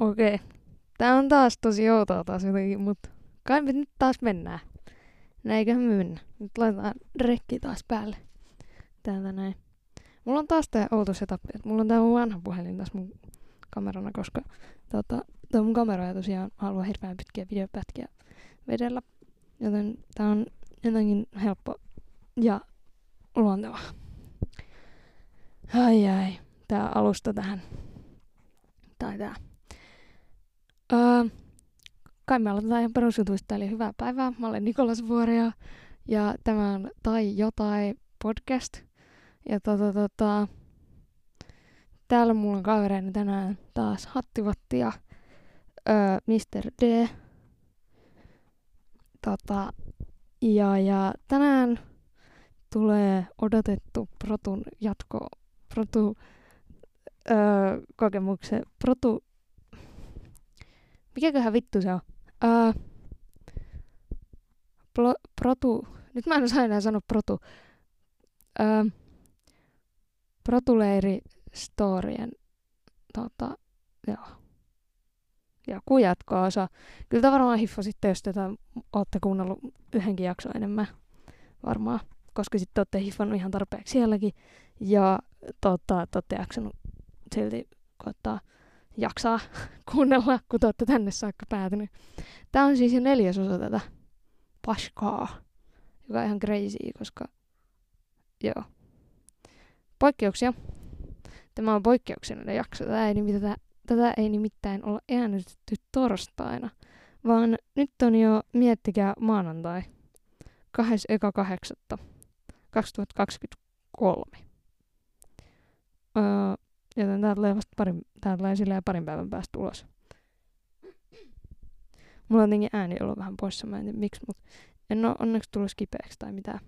Okei. Okay. Tää on taas tosi outoa taas jotenkin, mutta kai me nyt taas mennään. Näinköhän me mennä. Nyt laitetaan rekki taas päälle. Täältä näin. Mulla on taas tää outo setup, mulla on tää mun vanha puhelin tässä mun kamerana, koska tota, tää mun kamera ei tosiaan halua hirveän pitkiä videopätkiä vedellä. Joten tää on jotenkin helppo ja luonteva. Ai ai, tää alusta tähän. Tai tää. Öö, kai me aloitetaan ihan perusjutuista, eli hyvää päivää. Mä olen Nikolas Vuoria ja tämä on Tai jotain podcast. Ja tota, tota, täällä mulla on kavereina tänään taas Hattivatti ja öö, Mr. D. Tota, ja, ja tänään tulee odotettu Protun jatko, Protu öö, kokemuksen, Protu, mikäköhän vittu se on? Öö, plo, protu, nyt mä en osaa enää sanoa Protu, öö, Protuleiri storien, tota, joo, joku jatko-osa. Kyllä tämä varmaan hiffo sitten, jos tätä olette kuunnellut yhdenkin jakson enemmän varmaan, koska sitten olette hiffannut ihan tarpeeksi sielläkin. Ja tota, te olette jaksanut silti koittaa jaksaa kuunnella, kun te olette tänne saakka päätynyt. Tämä on siis jo neljäs osa tätä paskaa, joka on ihan crazy, koska joo. Poikkeuksia. Tämä on poikkeuksellinen jakso. Tätä ei, nimittäin, tätä ei nimittäin olla äänestetty torstaina, vaan nyt on jo, miettikää, maanantai. 2.8.2023. Öö, joten tää tulee vasta parin, tää tulee silleen parin päivän päästä ulos. Mulla on jotenkin ääni ollut vähän poissa, mä en tiedä miksi, mutta en oo onneksi tullut kipeäksi tai mitään.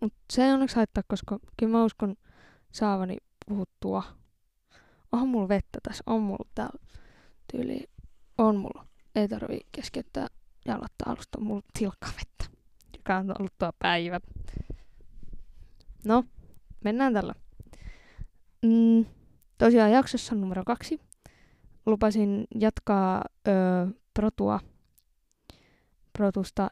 Mut se ei onneksi haittaa, koska kyllä mä uskon saavani puhuttua. Onhan mulla vettä tässä, on mulla täällä tyyli, on mulla. Ei tarvii keskeyttää ja aloittaa alusta, mulla tilkkaa vettä, joka on ollut tuo päivä. No, mennään tällä. Mm, tosiaan jaksossa numero kaksi lupasin jatkaa ö, protua, protusta,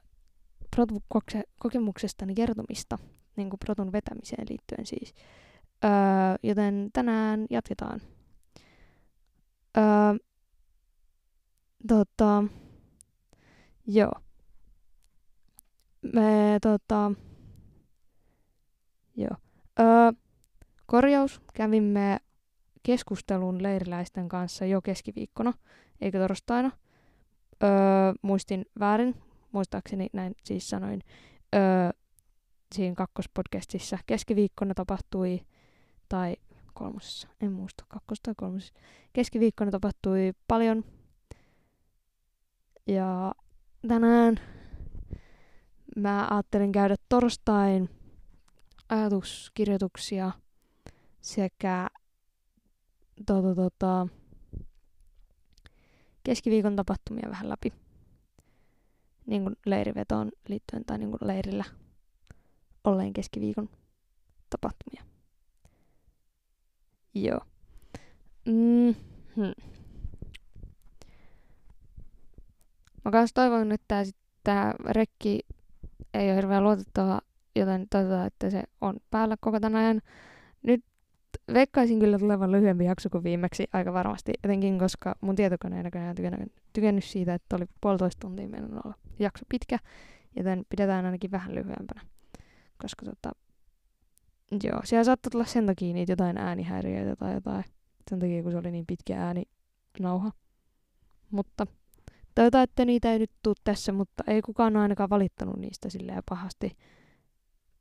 protu-kokemuksestani kertomista, niin kuin protun vetämiseen liittyen siis. Öö, joten tänään jatketaan. Öö, tota, joo. Me tota, joo. Öö, korjaus. Kävimme keskustelun leiriläisten kanssa jo keskiviikkona, eikä torstaina. Öö, muistin väärin, muistaakseni näin siis sanoin. Öö, siinä kakkospodcastissa keskiviikkona tapahtui, tai kolmosessa, en muista, kakkos tai kolmosessa. Keskiviikkona tapahtui paljon. Ja tänään mä ajattelin käydä torstain ajatuskirjoituksia sekä tota, tota, keskiviikon tapahtumia vähän läpi. Niin kuin leirivetoon liittyen tai niin kuin leirillä olleen keskiviikon tapahtumia. Joo. Mm-hmm. Mä kans toivon, että tämä rekki ei ole hirveän luotettava, joten toivotaan, että se on päällä koko tämän ajan. Nyt veikkaisin kyllä tulevan lyhyempi jakso kuin viimeksi aika varmasti, etenkin koska mun tietokone ei näköjään tykännyt, siitä, että oli puolitoista tuntia meidän olla jakso pitkä, joten pidetään ainakin vähän lyhyempänä. Koska tota, joo, siellä saattoi tulla sen takia niitä jotain äänihäiriöitä tai jotain, sen takia kun se oli niin pitkä ääni nauha. Mutta toivotaan, että niitä ei nyt tuu tässä, mutta ei kukaan ole ainakaan valittanut niistä silleen pahasti.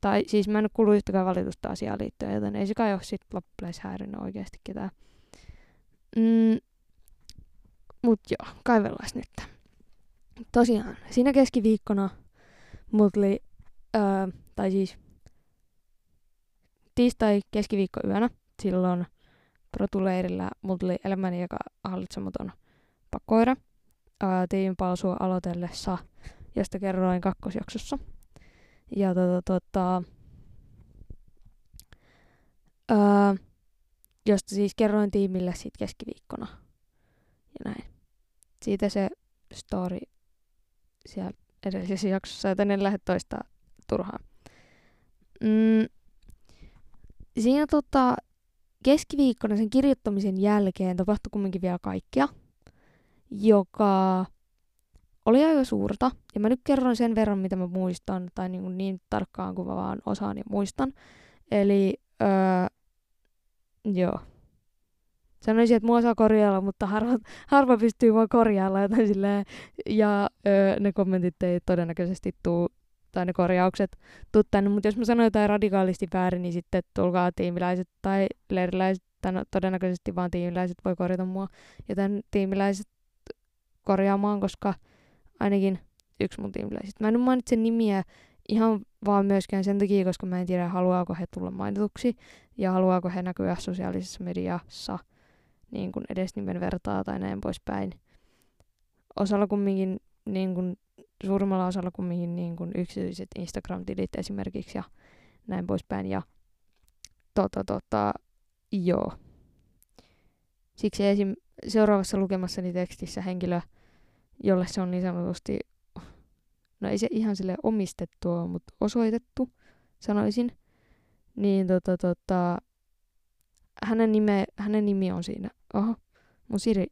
Tai siis mä en ole kuullut yhtäkään valitusta asiaan liittyen, joten ei se kai ole sit loppupeleissä häirinyt oikeasti ketään. Mm, mut joo, kaivellaan nyt. Tosiaan, siinä keskiviikkona mut oli, öö, tai siis tiistai keskiviikko yönä, silloin protuleirillä mut oli elämäni joka hallitsematon pakoira öö, tiimipalsua aloitellessa, josta kerroin kakkosjaksossa. Ja tota, tota, öö, josta siis kerroin tiimille sit keskiviikkona. ja näin. Siitä se story siellä edellisessä jaksossa, joten en lähde toistaa turhaan. Mm, siinä tota, keskiviikkona sen kirjoittamisen jälkeen tapahtui kumminkin vielä kaikkea, joka oli aika suurta. Ja mä nyt kerron sen verran, mitä mä muistan, tai niin, niin tarkkaan kuin mä vaan osaan ja muistan. Eli, öö, joo. Sanoisin, että mua saa korjailla, mutta harva, harva pystyy mua korjailla jotain silleen. Ja öö, ne kommentit ei todennäköisesti tuu, tai ne korjaukset tuu tänne. Mutta jos mä sanon jotain radikaalisti väärin, niin sitten tulkaa tiimiläiset tai leiriläiset, tai no, todennäköisesti vaan tiimiläiset voi korjata mua. Joten tiimiläiset korjaamaan, koska ainakin yksi mun tiimiläisistä. Mä en mainitse nimiä ihan vaan myöskään sen takia, koska mä en tiedä, haluaako he tulla mainituksi ja haluaako he näkyä sosiaalisessa mediassa niin kuin edes nimen vertaa tai näin poispäin. Osalla kumminkin, niin kuin, suurimmalla osalla kumminkin niin kuin yksityiset Instagram-tilit esimerkiksi ja näin poispäin. Ja tota, tota, joo. Siksi esim. seuraavassa lukemassani tekstissä henkilö jolle se on niin sanotusti, no ei se ihan sille omistettua, mutta osoitettu, sanoisin. Niin tota, tota, hänen, nime, hänen nimi on siinä. Oho, mun Siri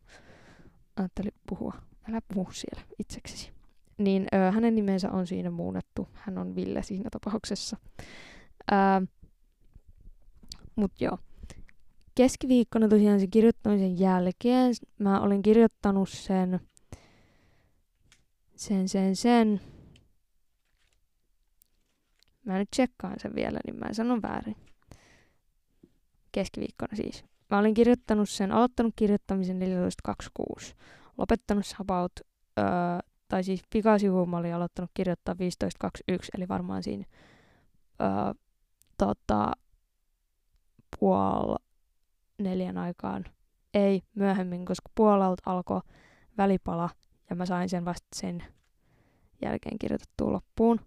ajatteli puhua. Älä puhu siellä itseksesi. Niin ö, hänen nimensä on siinä muunnettu. Hän on Ville siinä tapauksessa. Ää, mut joo. Keskiviikkona tosiaan sen kirjoittamisen jälkeen mä olin kirjoittanut sen sen, sen, sen. Mä nyt tsekkaan sen vielä, niin mä en sano väärin. Keskiviikkona siis. Mä olin kirjoittanut sen, aloittanut kirjoittamisen 14.26. Lopettanut about, öö, tai siis pikasivu mä olin aloittanut kirjoittaa 15.21, eli varmaan siinä öö, tota, puol neljän aikaan. Ei myöhemmin, koska puolelta alkoi välipala ja mä sain sen vasta sen jälkeen kirjoitettua loppuun,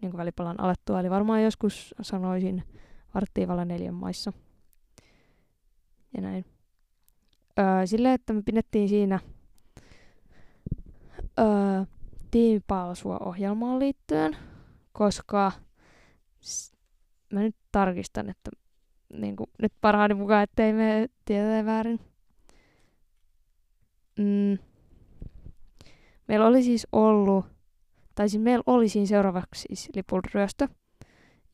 niin kuin välipalan alettua. Eli varmaan joskus sanoisin varttiivalla neljän maissa. Ja näin. Öö, silleen, että me pidettiin siinä öö, tiimipalsua ohjelmaan liittyen, koska s- mä nyt tarkistan, että niin kuin, nyt parhaani mukaan, ettei me tietää väärin. Mm, Meillä oli siis ollut, tai siis meillä oli siinä seuraavaksi siis lipulryöstö,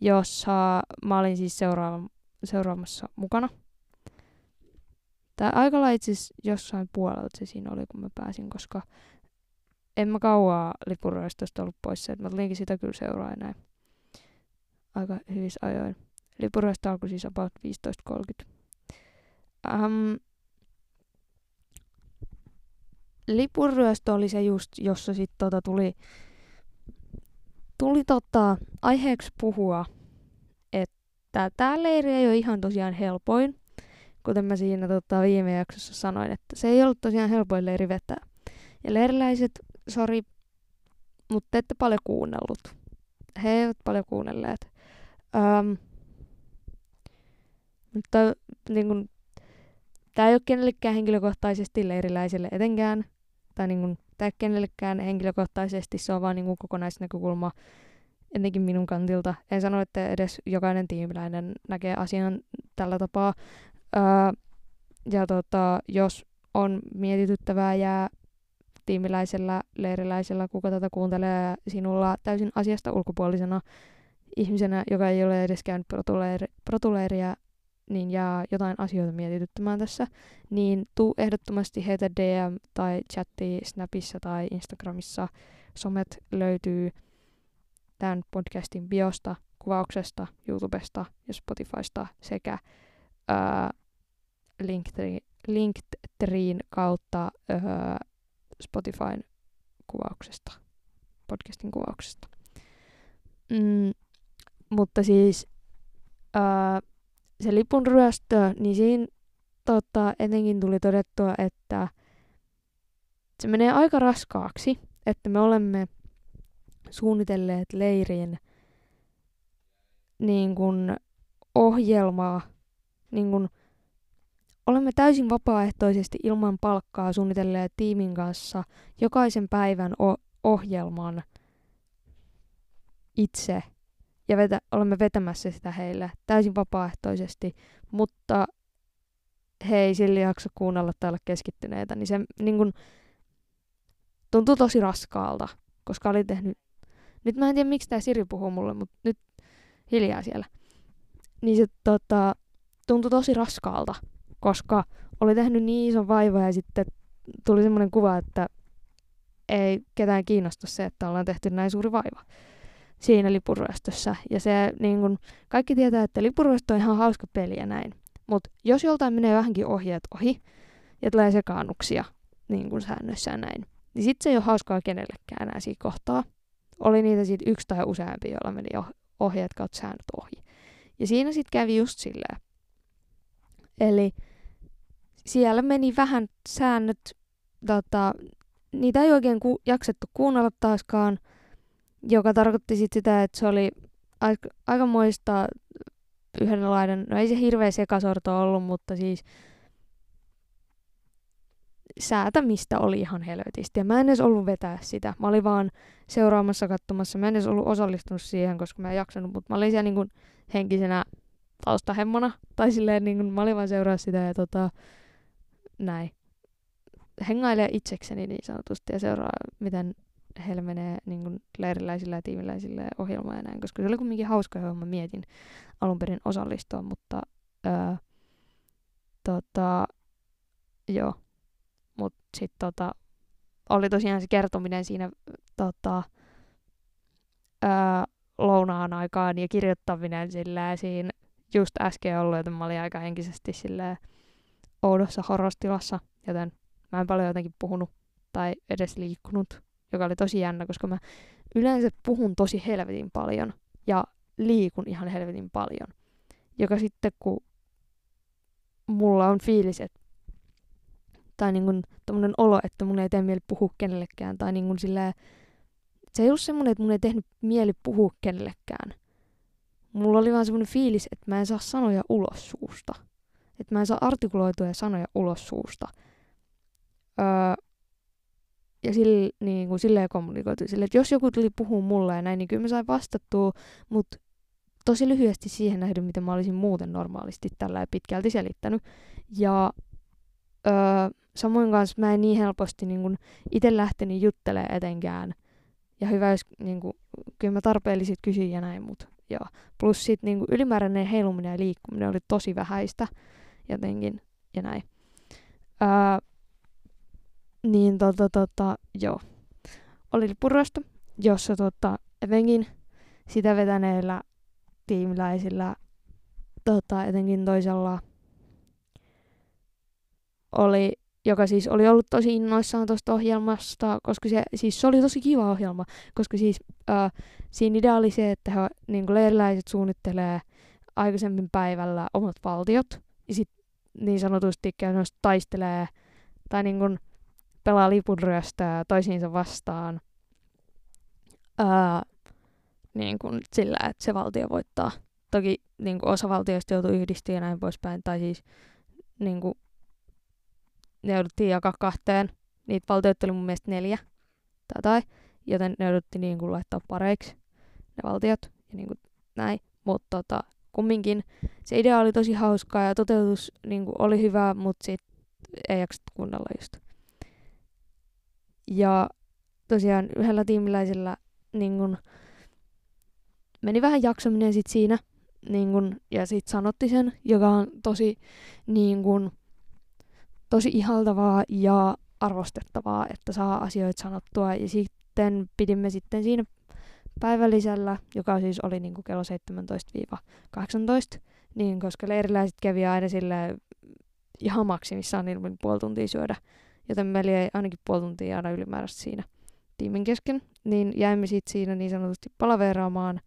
jossa mä olin siis seuraava, seuraamassa mukana. Tää aika itse jossain puolelta se siinä oli, kun mä pääsin, koska en mä kauaa lipuryöstöstä ollut poissa, että mä tulinkin sitä kyllä seuraa näin. Aika hyvissä ajoin. Lipuryöstö alkoi siis about 15.30. Um, lipunryöstö oli se just, jossa sitten tota tuli, tuli tota, aiheeksi puhua, että tämä leiri ei ole ihan tosiaan helpoin, kuten mä siinä tota, viime jaksossa sanoin, että se ei ollut tosiaan helpoin leiri vetää. Ja leiriläiset, sori, mutta ette paljon kuunnellut. He eivät paljon kuunnelleet. Um, mutta niin kun, tämä ei ole kenellekään henkilökohtaisesti leiriläiselle etenkään tai niin kuin, tai kenellekään henkilökohtaisesti, se on vaan niin kuin kokonaisnäkökulma ennenkin minun kantilta. En sano, että edes jokainen tiimiläinen näkee asian tällä tapaa. Öö, ja tota, jos on mietityttävää ja tiimiläisellä, leiriläisellä, kuka tätä kuuntelee sinulla täysin asiasta ulkopuolisena ihmisenä, joka ei ole edes käynyt protuleeri, protuleeria niin jää jotain asioita mietityttämään tässä, niin tuu ehdottomasti heitä DM tai chatti Snapissa tai Instagramissa. Somet löytyy tämän podcastin biosta, kuvauksesta, YouTubesta ja Spotifysta sekä ää, Linktreen kautta ää, Spotifyn kuvauksesta, podcastin kuvauksesta. Mm, mutta siis ää, se lipun ryöstö, niin siinä tota, etenkin tuli todettua, että se menee aika raskaaksi, että me olemme suunnitelleet leirin niin kuin ohjelmaa, niin kuin olemme täysin vapaaehtoisesti ilman palkkaa suunnitelleet tiimin kanssa jokaisen päivän o- ohjelman itse ja vetä, olemme vetämässä sitä heille täysin vapaaehtoisesti, mutta he ei sillä jaksa kuunnella olla keskittyneitä, niin se niin kun, tuntuu tosi raskaalta, koska oli tehnyt... Nyt mä en tiedä, miksi tämä Siri puhuu mulle, mutta nyt hiljaa siellä. Niin se tota, tuntui tosi raskaalta, koska oli tehnyt niin ison vaiva ja sitten tuli semmoinen kuva, että ei ketään kiinnosta se, että ollaan tehty näin suuri vaiva siinä lipuryöstössä. Ja se, niin kun, kaikki tietää, että lipuryöstö on ihan hauska peli ja näin. Mutta jos joltain menee vähänkin ohjeet ohi ja tulee sekaannuksia niin kuin säännöissä ja näin, niin sitten se ei ole hauskaa kenellekään enää siinä kohtaa. Oli niitä siitä yksi tai useampi, joilla meni ohjeet kautta säännöt ohi. Ja siinä sitten kävi just silleen. Eli siellä meni vähän säännöt, tota, niitä ei oikein ku- jaksettu kuunnella taaskaan, joka tarkoitti sit sitä, että se oli aika, aikamoista yhdenlainen, no ei se hirveä sekasorto ollut, mutta siis säätämistä oli ihan helvetisti. Ja mä en edes ollut vetää sitä. Mä olin vaan seuraamassa, katsomassa. Mä en edes ollut osallistunut siihen, koska mä en jaksanut, mutta mä olin siellä niin kuin henkisenä taustahemmona. Tai silleen niin kuin, mä olin vaan seuraa sitä ja tota, näin. Hengailee itsekseni niin sanotusti ja seuraa, miten heillä menee niin kuin leiriläisillä ja tiimiläisillä ohjelmaa ja näin, koska se oli kumminkin hauska, johon mä mietin alun perin osallistua, mutta öö, tota, joo, mutta sitten tota, oli tosiaan se kertominen siinä tota, öö, lounaan aikaan ja kirjoittaminen sillä siinä just äsken ollut, joten mä olin aika henkisesti sillä oudossa horrostilassa, joten mä en paljon jotenkin puhunut tai edes liikkunut joka oli tosi jännä, koska mä yleensä puhun tosi helvetin paljon ja liikun ihan helvetin paljon. Joka sitten, kun mulla on fiilis, että tai niin kuin tommonen olo, että mun ei tee mieli puhua kenellekään, tai niin kuin sillä se ei ollut semmoinen, että mun ei tehnyt mieli puhua kenellekään. Mulla oli vaan semmoinen fiilis, että mä en saa sanoja ulos suusta. Että mä en saa artikuloituja sanoja ulos suusta. Öö, ja sille, niin kuin, silleen kommunikoitu sille, että jos joku tuli puhua mulle ja näin, niin kyllä mä sain vastattua, mutta tosi lyhyesti siihen nähden, mitä mä olisin muuten normaalisti tällä pitkälti selittänyt. Ja öö, samoin kanssa mä en niin helposti niin kuin itse lähtenyt juttelemaan etenkään. Ja hyvä, jos niin kuin, kyllä mä tarpeellisit kysyin ja näin, mutta joo. Plus sit niin kuin ylimääräinen heiluminen ja liikkuminen oli tosi vähäistä jotenkin ja näin. Öö, niin tota, tota, joo. Oli lippurasto, jossa tota, etenkin sitä vetäneillä tiimiläisillä, tota, etenkin toisella oli, joka siis oli ollut tosi innoissaan tuosta ohjelmasta, koska se, siis se oli tosi kiva ohjelma, koska siis äh, siinä idea oli se, että he, niin leiriläiset suunnittelee aikaisemmin päivällä omat valtiot, ja sitten niin sanotusti käytännössä taistelee, tai niin kuin, pelaa lipunryöstöä toisiinsa vastaan ää, niin kuin sillä, että se valtio voittaa. Toki niin kuin osa valtioista joutui yhdistyä ja näin poispäin, tai siis niin kuin, ne jouduttiin jakaa kahteen. Niitä valtioita oli mun mielestä neljä tai, tai joten ne jouduttiin niin kuin laittaa pareiksi ne valtiot ja niin kuin näin. Mutta tota, kumminkin se idea oli tosi hauskaa ja toteutus niin kuin oli hyvä, mutta sit ei jaksa kuunnella just. Ja tosiaan yhdellä tiimiläisellä niin kun, meni vähän jaksaminen sit siinä, niin kun, ja sitten sanotti sen, joka on tosi, niin kun, tosi ihaltavaa ja arvostettavaa, että saa asioita sanottua. Ja sitten pidimme sitten siinä päivällisellä, joka siis oli niin kuin kello 17-18, niin koska leiriläiset kävi aina sille ihan maksimissaan niin puoli tuntia syödä joten meillä jäi ainakin puoli tuntia aina ylimääräistä siinä tiimin kesken, niin jäimme sitten siinä niin sanotusti palaveraamaan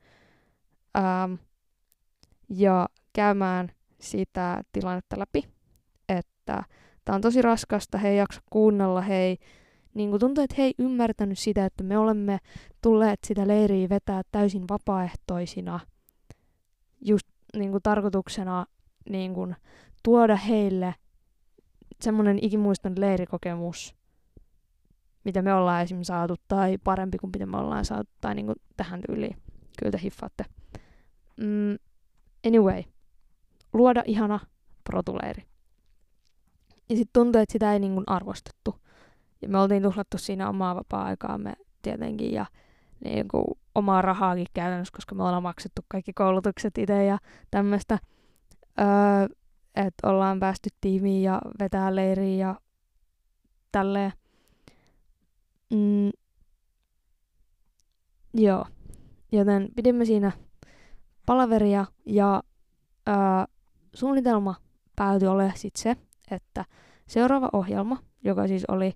ähm, ja käymään sitä tilannetta läpi, että tämä on tosi raskasta, he ei jaksa kuunnella, he ei, niin kuin tuntuu, että he ei ymmärtänyt sitä, että me olemme tulleet sitä leiriä vetää täysin vapaaehtoisina, just niin kuin tarkoituksena niin kuin, tuoda heille semmoinen ikimuiston leirikokemus, mitä me ollaan esim. saatu, tai parempi kuin mitä me ollaan saatu, tai niinku tähän tyyliin. Kyllä te hiffaatte. Mm, anyway, luoda ihana protuleiri. Ja sitten tuntui, että sitä ei niinku arvostettu. Ja me oltiin tuhlattu siinä omaa vapaa-aikaamme tietenkin ja niinku omaa rahaakin käytännössä, koska me ollaan maksettu kaikki koulutukset itse ja tämmöistä. Öö, että ollaan päästy tiimiin ja vetää leiriin ja tälleen. Mm, joo. Joten pidimme siinä palaveria ja öö, suunnitelma päätyi olemaan sitten se, että seuraava ohjelma, joka siis oli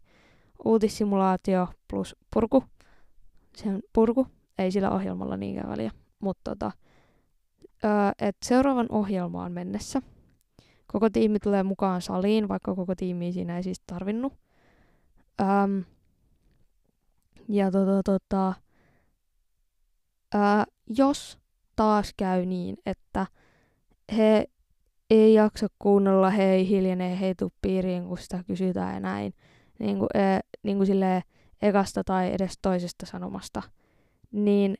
uutissimulaatio plus purku, sen purku, ei sillä ohjelmalla niinkään väliä, mutta tota, että seuraavan ohjelmaan mennessä koko tiimi tulee mukaan saliin, vaikka koko tiimi siinä ei siis tarvinnut. Öm, ja tota, tota, öö, jos taas käy niin, että he ei jaksa kuunnella, he ei hiljene, he ei tuu piiriin, kun sitä kysytään ja näin. Niin kuin, e, niin kuin silleen ekasta tai edes toisesta sanomasta. Niin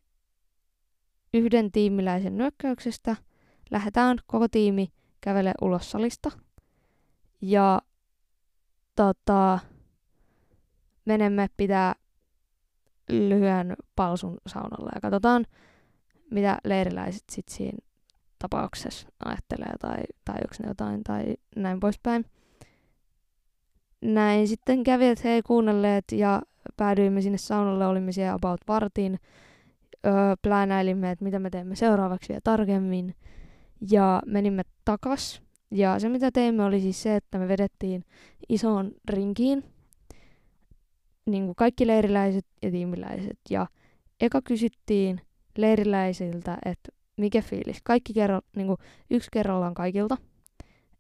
yhden tiimiläisen nyökkäyksestä lähdetään koko tiimi kävele ulos salista. Ja tota, menemme pitää lyhyen palsun saunalle ja katsotaan, mitä leiriläiset sitten siinä tapauksessa ajattelee tai, tai ne jotain tai näin poispäin. Näin sitten kävi, että he ei kuunnelleet ja päädyimme sinne saunalle, olimme siellä about vartin. Öö, pläänäilimme, että mitä me teemme seuraavaksi ja tarkemmin. Ja menimme takas. Ja se mitä teimme oli siis se, että me vedettiin isoon rinkiin niin kuin kaikki leiriläiset ja tiimiläiset. Ja eka kysyttiin leiriläisiltä, että mikä fiilis. Kaikki kerro, niin kuin yksi kerrallaan kaikilta,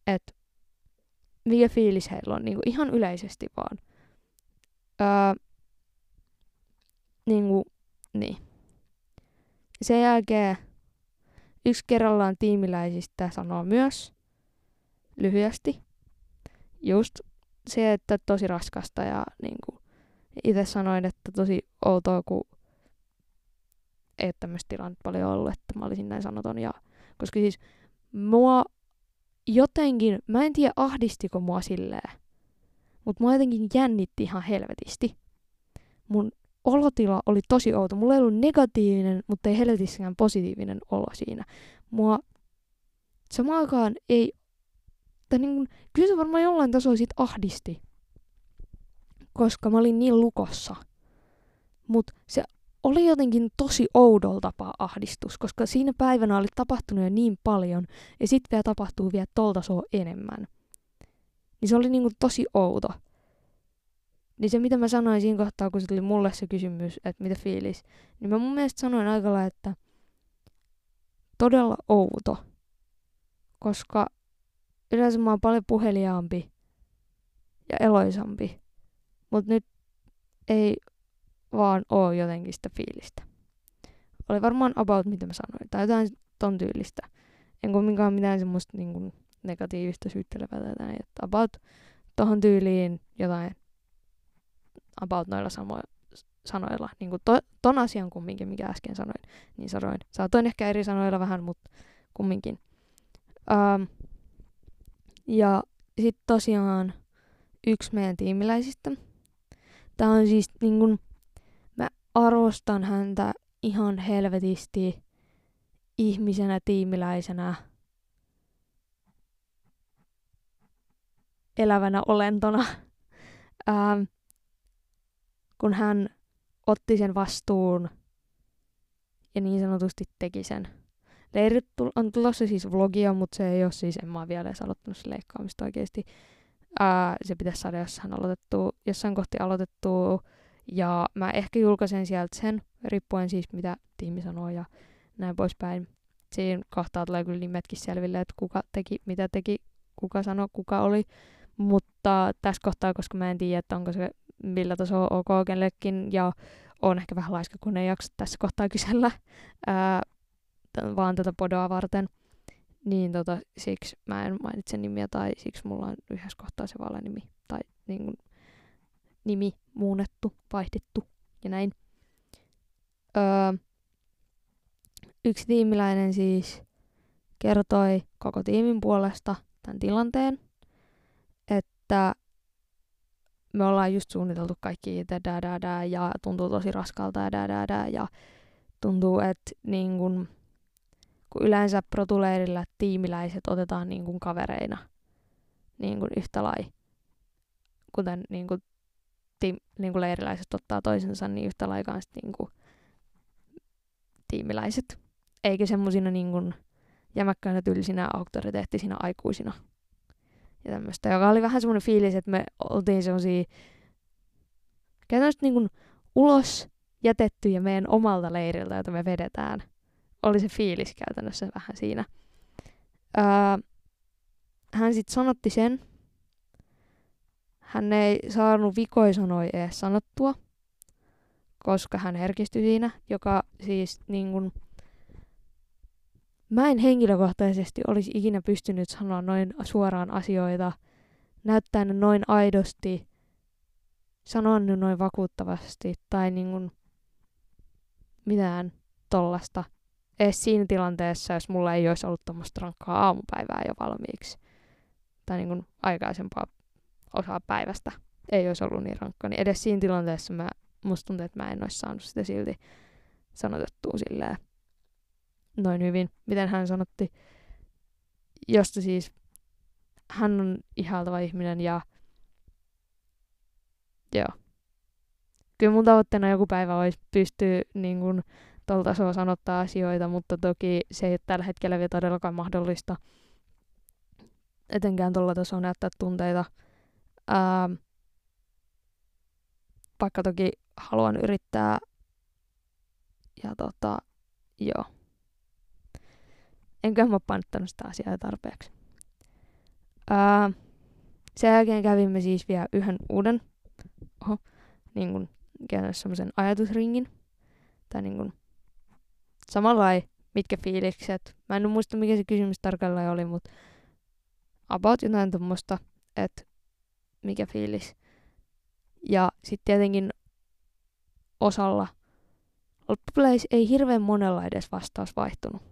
että mikä fiilis heillä on, niin kuin ihan yleisesti vaan. Öö, niin kuin, niin. Sen jälkeen yksi kerrallaan tiimiläisistä sanoo myös lyhyesti just se, että tosi raskasta ja niin kuin, itse sanoin, että tosi outoa, kun ei tämmöistä tilannetta paljon ollut, että mä olisin näin sanoton. Ja, koska siis mua jotenkin, mä en tiedä ahdistiko mua silleen, mutta mua jotenkin jännitti ihan helvetisti. Mun olotila oli tosi outo. Mulla ei ollut negatiivinen, mutta ei helvetissäkään positiivinen olo siinä. Mua samaan aikaan ei... Tai niin kun, kyllä se varmaan jollain tasolla sit ahdisti. Koska mä olin niin lukossa. Mut se oli jotenkin tosi oudolta tapaa ahdistus, koska siinä päivänä oli tapahtunut jo niin paljon, ja sitten vielä tapahtuu vielä tolta enemmän. Niin se oli niinku tosi outo. Niin se, mitä mä sanoin siinä kohtaa, kun se tuli mulle se kysymys, että mitä fiilis, niin mä mun mielestä sanoin aika lailla, että todella outo. Koska yleensä mä oon paljon puheliaampi ja eloisampi. Mutta nyt ei vaan oo jotenkin sitä fiilistä. Oli varmaan about, mitä mä sanoin, tai jotain ton tyylistä. En kumminkaan mitään semmoista niin negatiivista syyttelevää tai jotain, että about tohon tyyliin jotain about noilla samoilla sanoilla. Niin kuin to, ton asian kumminkin, mikä äsken sanoin, niin sanoin. Saatoin ehkä eri sanoilla vähän, mutta kumminkin. Um, ja sitten tosiaan yksi meidän tiimiläisistä. Tämä on siis niin kuin, mä arvostan häntä ihan helvetisti ihmisenä, tiimiläisenä, elävänä olentona. Ähm, kun hän otti sen vastuun ja niin sanotusti teki sen. Leirit on tulossa siis vlogia, mutta se ei ole siis, en mä vielä edes aloittanut se leikkaamista oikeasti. Ää, se pitäisi saada jossain, aloitettu, jossain kohti aloitettu. Ja mä ehkä julkaisen sieltä sen, riippuen siis mitä tiimi sanoo ja näin poispäin. Siinä kohtaa tulee kyllä nimetkin selville, että kuka teki, mitä teki, kuka sanoi, kuka oli. Mutta tässä kohtaa, koska mä en tiedä, että onko se millä tasolla ok kenellekin, ja on ehkä vähän laiska, kun ei jaksa tässä kohtaa kysellä, ää, vaan tätä podoa varten, niin tota, siksi mä en mainitse nimiä tai siksi mulla on yhdessä kohtaa se nimi tai niin kuin, nimi muunnettu, vaihdettu ja näin. Öö, yksi tiimiläinen siis kertoi koko tiimin puolesta tämän tilanteen, että me ollaan just suunniteltu kaikki da, da, da, ja tuntuu tosi raskalta ja da, da, da, ja tuntuu, että niin kun, kun yleensä protuleirillä tiimiläiset otetaan niin kun kavereina niin kun yhtä lai, kuten niin kun, ti, niin kun leiriläiset ottaa toisensa, niin yhtä lai kanssa niin kun, tiimiläiset. Eikä semmosina niin kun, jämäkkäinä tylsinä auktoriteettisina aikuisina. Ja tämmöistä, joka oli vähän semmoinen fiilis, että me oltiin semmosia käytännössä niin kuin ulos jätettyjä meidän omalta leiriltä, jota me vedetään. Oli se fiilis käytännössä vähän siinä. Öö, hän sitten sanotti sen. Hän ei saanut vikoisanoi edes sanottua, koska hän herkistyi siinä, joka siis niin kuin, Mä en henkilökohtaisesti olisi ikinä pystynyt sanoa noin suoraan asioita, näyttää ne noin aidosti, sanoa ne noin vakuuttavasti tai niin kuin mitään tollasta. Edes siinä tilanteessa, jos mulla ei olisi ollut tuommoista rankkaa aamupäivää jo valmiiksi. Tai niin kuin aikaisempaa osaa päivästä ei olisi ollut niin rankka. Niin edes siinä tilanteessa mä, musta tuntuu, että mä en olisi saanut sitä silti sanotettua silleen noin hyvin, miten hän sanotti, josta siis hän on ihaltava ihminen ja joo. Kyllä mun tavoitteena joku päivä olisi pystyä niin kuin, tuolla tasolla sanottaa asioita, mutta toki se ei ole tällä hetkellä vielä todellakaan mahdollista etenkään tuolla tasolla näyttää tunteita. Ää, vaikka toki haluan yrittää ja tota, joo enkä mä panttanut sitä asiaa tarpeeksi. Ää, sen jälkeen kävimme siis vielä yhden uuden, oho, niin kuin semmoisen ajatusringin. Tai niin kuin samalla mitkä fiilikset. Mä en muista mikä se kysymys tarkalleen oli, mutta about jotain tuommoista, että mikä fiilis. Ja sitten tietenkin osalla loppupeleissä ei hirveän monella edes vastaus vaihtunut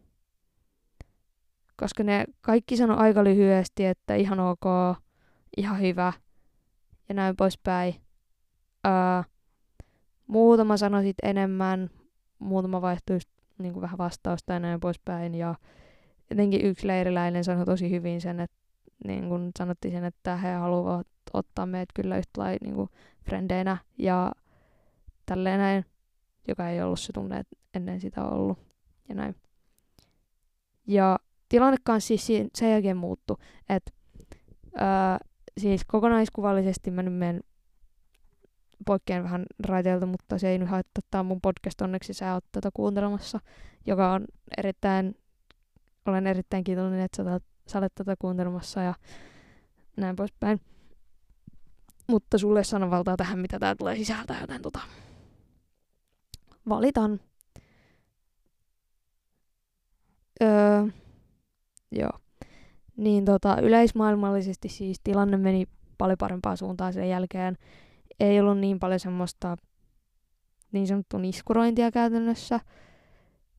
koska ne kaikki sanoi aika lyhyesti, että ihan ok, ihan hyvä ja näin poispäin. Öö, muutama sanoi sit enemmän, muutama vaihtui niin kuin vähän vastausta ja näin poispäin. Ja jotenkin yksi leiriläinen sanoi tosi hyvin sen, että niin kuin sanottiin sen, että he haluavat ottaa meidät kyllä yhtä lailla niin frendeinä ja tälleen näin, joka ei ollut se tunne ennen sitä ollut ja näin. Ja tilanne kanssa siis sen jälkeen muuttu, että siis kokonaiskuvallisesti mä nyt menen poikkeen vähän raiteilta, mutta se ei nyt haittaa. Tämä mun podcast onneksi sä oot tätä kuuntelemassa, joka on erittäin, olen erittäin kiitollinen, että sä, sä olet tätä kuuntelemassa ja näin poispäin. Mutta sulle sanonvaltaa tähän, mitä tää tulee sisältää, joten tota, valitan. Öö, Joo. Niin tota, yleismaailmallisesti siis tilanne meni paljon parempaan suuntaan sen jälkeen. Ei ollut niin paljon semmoista niin sanottua niskurointia käytännössä.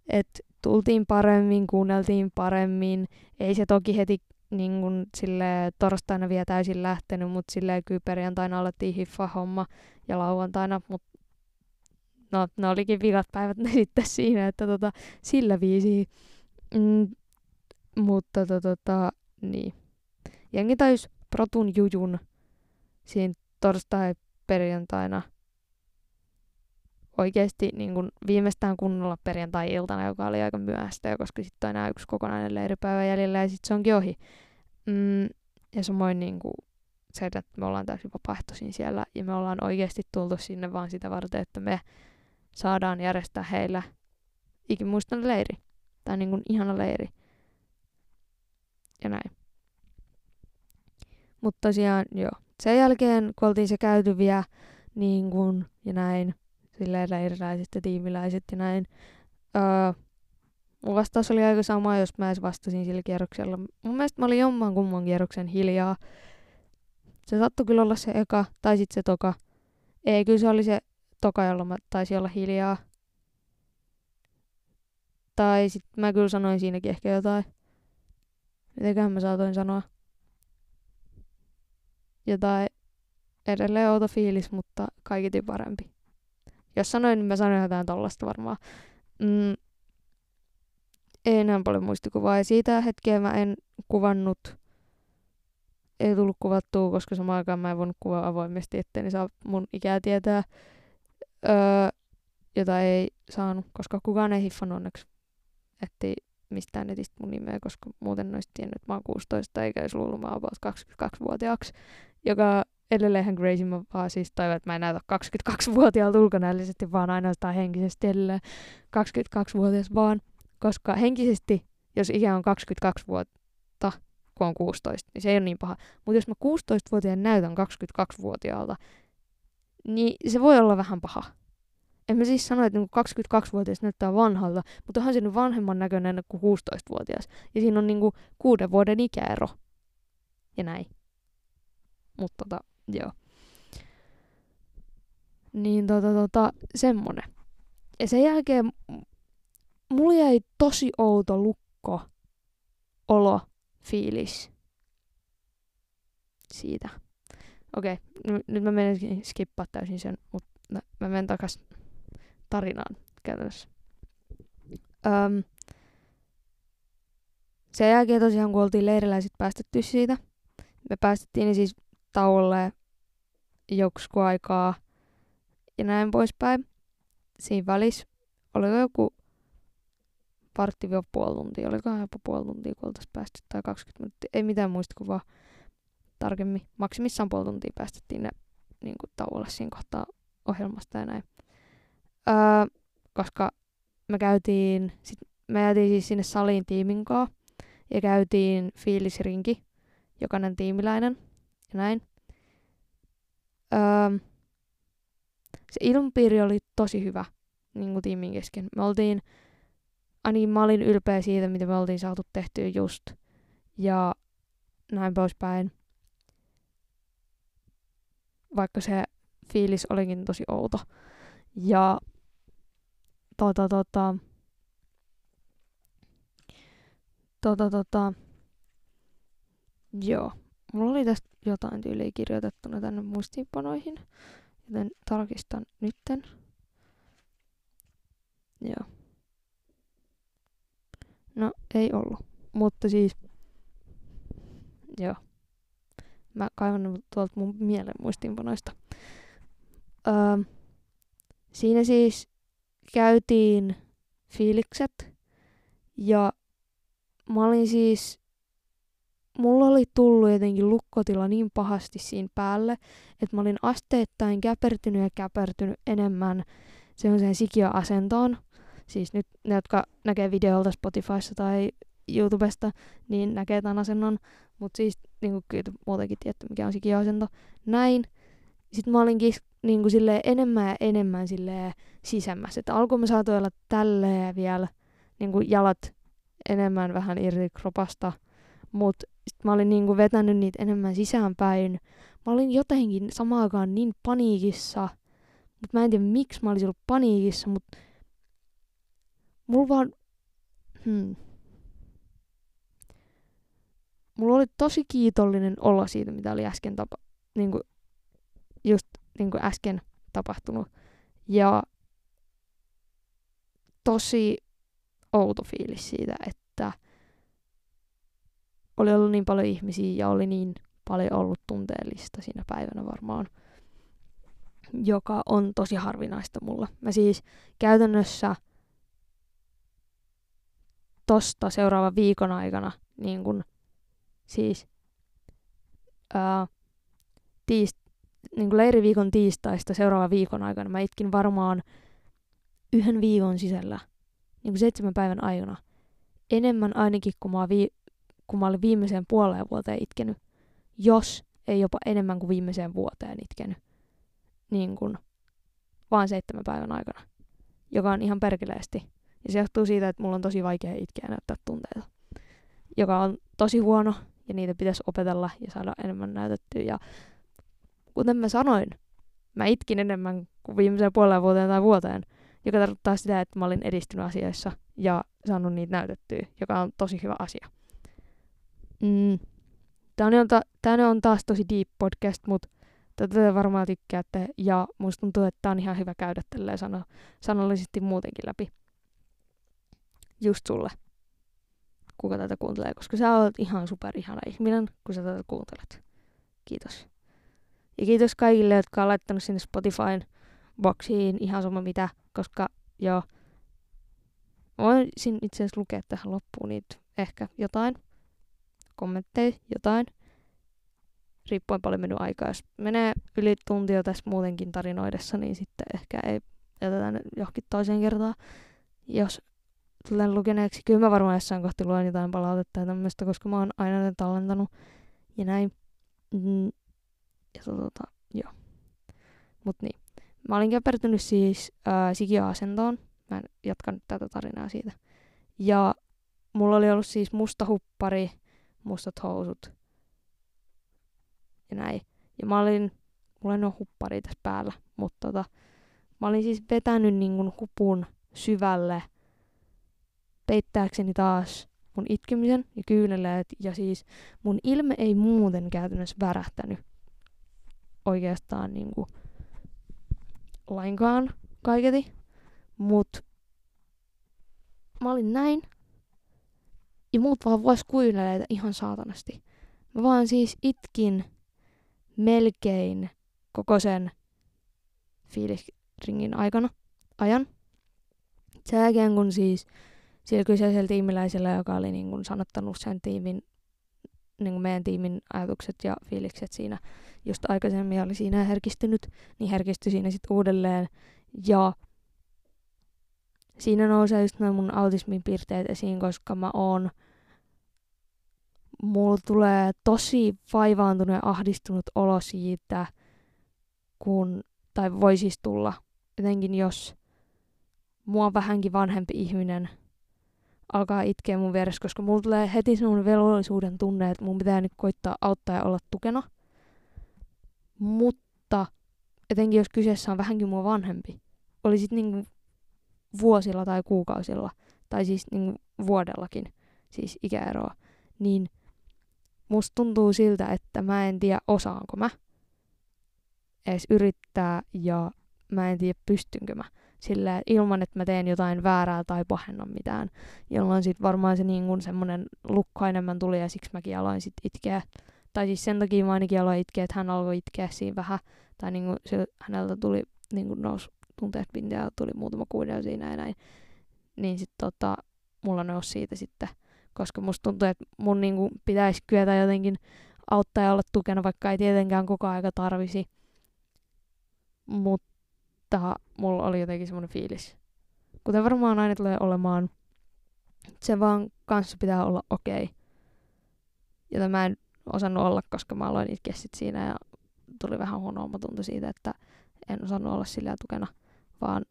Että tultiin paremmin, kuunneltiin paremmin. Ei se toki heti niin kun, sille torstaina vielä täysin lähtenyt, mutta silleen kyllä perjantaina alettiin hiffa homma ja lauantaina, mutta no, ne olikin vikat päivät ne sitten siinä, että tota, sillä viisi mm, mutta tota, tota, niin. Jengi tajus Protun jujun siinä torstai-perjantaina oikeasti niin kun viimeistään kunnolla perjantai-iltana, joka oli aika myöhäistä, koska sitten on enää yksi kokonainen leiripäivä jäljellä ja sitten se onkin ohi. Mm, ja samoin niin kuin se, että me ollaan täysin vapaaehtoisin siellä ja me ollaan oikeasti tultu sinne vaan sitä varten, että me saadaan järjestää heillä ikimuistainen leiri. Tai niin kuin ihana leiri ja näin. Mutta tosiaan, joo. Sen jälkeen, kun oltiin se käyty vielä, niin kun, ja näin, silleen erilaiset ja tiimiläiset ja näin, öö, Mun vastaus oli aika sama, jos mä edes vastasin sillä kierroksella. Mun mielestä mä olin jomman kumman kierroksen hiljaa. Se sattui kyllä olla se eka, tai sitten se toka. Ei, kyllä se oli se toka, jolla mä taisin olla hiljaa. Tai sitten mä kyllä sanoin siinäkin ehkä jotain. Mitenköhän mä saatoin sanoa? Jotain edelleen outo fiilis, mutta kaikiti parempi. Jos sanoin, niin mä sanoin jotain tollasta varmaan. Mm, ei enää paljon muistikuvaa. Ja siitä hetkeä mä en kuvannut, ei tullut kuvattua, koska samaan aikaan mä en voinut kuvaa avoimesti, ettei ne saa mun ikää tietää. Öö, jota ei saanut, koska kukaan ei hiffannut onneksi, ettei mistään netistä mun nimeä, koska muuten olisi tiennyt, että mä oon 16 eikä olisi luullut mä about 22-vuotiaaksi, joka edelleen ihan crazy, mä vaan siis toivon, että mä en näytä 22-vuotiaalta ulkonäöllisesti, vaan ainoastaan henkisesti edelleen 22-vuotias vaan, koska henkisesti, jos ikä on 22 vuotta, kun on 16, niin se ei ole niin paha. Mutta jos mä 16-vuotiaan näytän 22-vuotiaalta, niin se voi olla vähän paha. En mä siis sano, että niinku 22-vuotias näyttää vanhalta, mutta onhan se nyt vanhemman näköinen kuin 16-vuotias. Ja siinä on niinku kuuden vuoden ikäero. Ja näin. Mutta tota, joo. Niin tota, tota, semmonen. Ja sen jälkeen mulla jäi tosi outo lukko olo fiilis siitä. Okei, okay, nyt mä menen skippaa täysin sen, mutta mä menen takas tarinaan käytännössä. Öm, sen jälkeen tosiaan, kun oltiin leirillä sit päästetty siitä, me päästettiin siis tauolle joksiku aikaa ja näin poispäin. Siinä välissä oli joku vartti puoli tuntia, olikohan jopa puoli tuntia, kun oltaisiin päästy, tai 20 minuuttia, ei mitään muistikuvaa tarkemmin. Maksimissaan puoli tuntia päästettiin ne niin kuin, tauolle siinä kohtaa ohjelmasta ja näin. Öö, koska me käytiin, sit me jäätiin siis sinne saliin tiimin kanssa, ja käytiin fiilisrinki, jokainen tiimiläinen, ja näin. Öö, se ilmapiiri oli tosi hyvä niin kuin tiimin kesken. Me oltiin, ainakin mä olin ylpeä siitä, mitä me oltiin saatu tehtyä just. Ja näin poispäin. Vaikka se fiilis olikin tosi outo. Ja tota, tota, tota, tota, joo. Mulla oli tästä jotain tyyliä kirjoitettuna tänne muistiinpanoihin, joten tarkistan nytten. Joo. No, ei ollut. Mutta siis, joo. Mä kaivan tuolta mun mielen muistiinpanoista. Öö, siinä siis käytiin fiilikset ja mä olin siis, mulla oli tullut jotenkin lukkotila niin pahasti siinä päälle, että mä olin asteittain käpertynyt ja käpertynyt enemmän sellaiseen sikiöasentoon. Siis nyt ne, jotka näkee videolta Spotifyssa tai YouTubesta, niin näkee tämän asennon. Mutta siis niin kuin kyllä muutenkin tietty, mikä on sikiöasento. Näin. Sitten mä olinkin niin kuin silleen enemmän ja enemmän silleen sisemmässä. Että alkuun mä saatoin olla tälleen vielä niin kuin jalat enemmän vähän irti kropasta, mutta mä olin niin kuin vetänyt niitä enemmän sisäänpäin. Mä olin jotenkin samaan aikaan niin paniikissa, mutta mä en tiedä miksi mä olisin ollut paniikissa, mutta mulla vaan... Hmm. Mulla oli tosi kiitollinen olo siitä, mitä oli äsken tapa... Niin kuin just niin kuin äsken tapahtunut. Ja tosi outo fiilis siitä, että oli ollut niin paljon ihmisiä ja oli niin paljon ollut tunteellista siinä päivänä varmaan, joka on tosi harvinaista mulla. Mä siis käytännössä tosta seuraavan viikon aikana niin kun, siis ää, tiist, niin kuin leiriviikon tiistaista seuraavan viikon aikana mä itkin varmaan yhden viikon sisällä, niin kuin seitsemän päivän aikana, enemmän ainakin kuin mä, vi- kun mä olin viimeiseen puoleen vuoteen itkenyt, jos ei jopa enemmän kuin viimeiseen vuoteen itkenyt, niin kuin vaan seitsemän päivän aikana, joka on ihan perkeleesti. Ja se johtuu siitä, että mulla on tosi vaikea itkeä ja näyttää tunteita. Joka on tosi huono, ja niitä pitäisi opetella ja saada enemmän näytettyä. Ja kuten mä sanoin, mä itkin enemmän kuin viimeiseen puoleen vuoteen tai vuoteen, joka tarkoittaa sitä, että mä olin edistynyt asioissa ja saanut niitä näytettyä, joka on tosi hyvä asia. Mm. Tämä on, ta- tämä on taas tosi deep podcast, mutta tätä varmaan tykkäätte, ja musta tuntuu, että tämä on ihan hyvä käydä tälleen sano- sanollisesti muutenkin läpi. Just sulle, kuka tätä kuuntelee, koska sä oot ihan super ihana ihminen, kun sä tätä kuuntelet. Kiitos. Ja kiitos kaikille, jotka on laittanut sinne Spotifyn boksiin ihan sama mitä, koska joo, voisin itse asiassa lukea tähän loppuun niitä ehkä jotain kommentteja, jotain. Riippuen paljon mennyt aikaa. Jos menee yli tunti jo tässä muutenkin tarinoidessa, niin sitten ehkä ei jätetään johonkin toiseen kertaan. Jos tulen lukeneeksi, kyllä mä varmaan jossain kohti luen jotain palautetta ja tämmöistä, koska mä oon aina ne tallentanut ja näin. Mm. Ja tota, joo. Mut niin. Mä olin käpertynyt siis äh, sikiöasentoon. Mä jatkan nyt tätä tarinaa siitä. Ja mulla oli ollut siis musta huppari, mustat housut ja näin. Ja mä olin, mulla ei ole huppari tässä päällä, mutta tota, mä olin siis vetänyt niin hupun syvälle peittääkseni taas mun itkemisen ja kyyneleet. Ja siis mun ilme ei muuten käytännössä värähtänyt oikeastaan niin kuin lainkaan kaiketi. Mut mä olin näin. Ja muut vaan vois kuunnella ihan saatanasti. Mä vaan siis itkin melkein koko sen fiilisringin aikana, ajan. Sen jälkeen kun siis sillä kyseisellä tiimiläisellä, joka oli niin kun sanottanut sen tiimin, niin kuin meidän tiimin ajatukset ja fiilikset siinä just aikaisemmin oli siinä herkistynyt, niin herkistyi siinä sitten uudelleen. Ja siinä nousee just nämä mun autismin piirteet esiin, koska mä oon mulla tulee tosi vaivaantunut ja ahdistunut olo siitä, kun, tai voi siis tulla, jotenkin jos mua vähänkin vanhempi ihminen alkaa itkeä mun vieressä, koska mulla tulee heti semmoinen velvollisuuden tunne, että mun pitää nyt koittaa auttaa ja olla tukena. Mutta etenkin jos kyseessä on vähänkin mua vanhempi, oli sit niinku vuosilla tai kuukausilla, tai siis niinku vuodellakin, siis ikäeroa, niin musta tuntuu siltä, että mä en tiedä osaanko mä edes yrittää ja mä en tiedä pystynkö mä sillä ilman, että mä teen jotain väärää tai pahennan mitään, jolloin sitten varmaan se niin kuin semmoinen enemmän tuli ja siksi mäkin aloin sitten itkeä. Tai siis sen takia mä ainakin aloin itkeä, että hän alkoi itkeä siinä vähän, tai niin kuin se, häneltä tuli niin kuin nousi tunteet pintaan tuli muutama kuudella siinä ja näin. Niin sitten tota, mulla nousi siitä sitten koska musta tuntuu, että mun niinku pitäisi kyetä jotenkin auttaa ja olla tukena, vaikka ei tietenkään koko aika tarvisi. Mutta mulla oli jotenkin semmoinen fiilis. Kuten varmaan aina tulee olemaan, se vaan kanssa pitää olla okei. Okay. Jota mä en osannut olla, koska mä aloin itkeä sit siinä ja tuli vähän huono tuntu siitä, että en osannut olla sillä tukena, vaan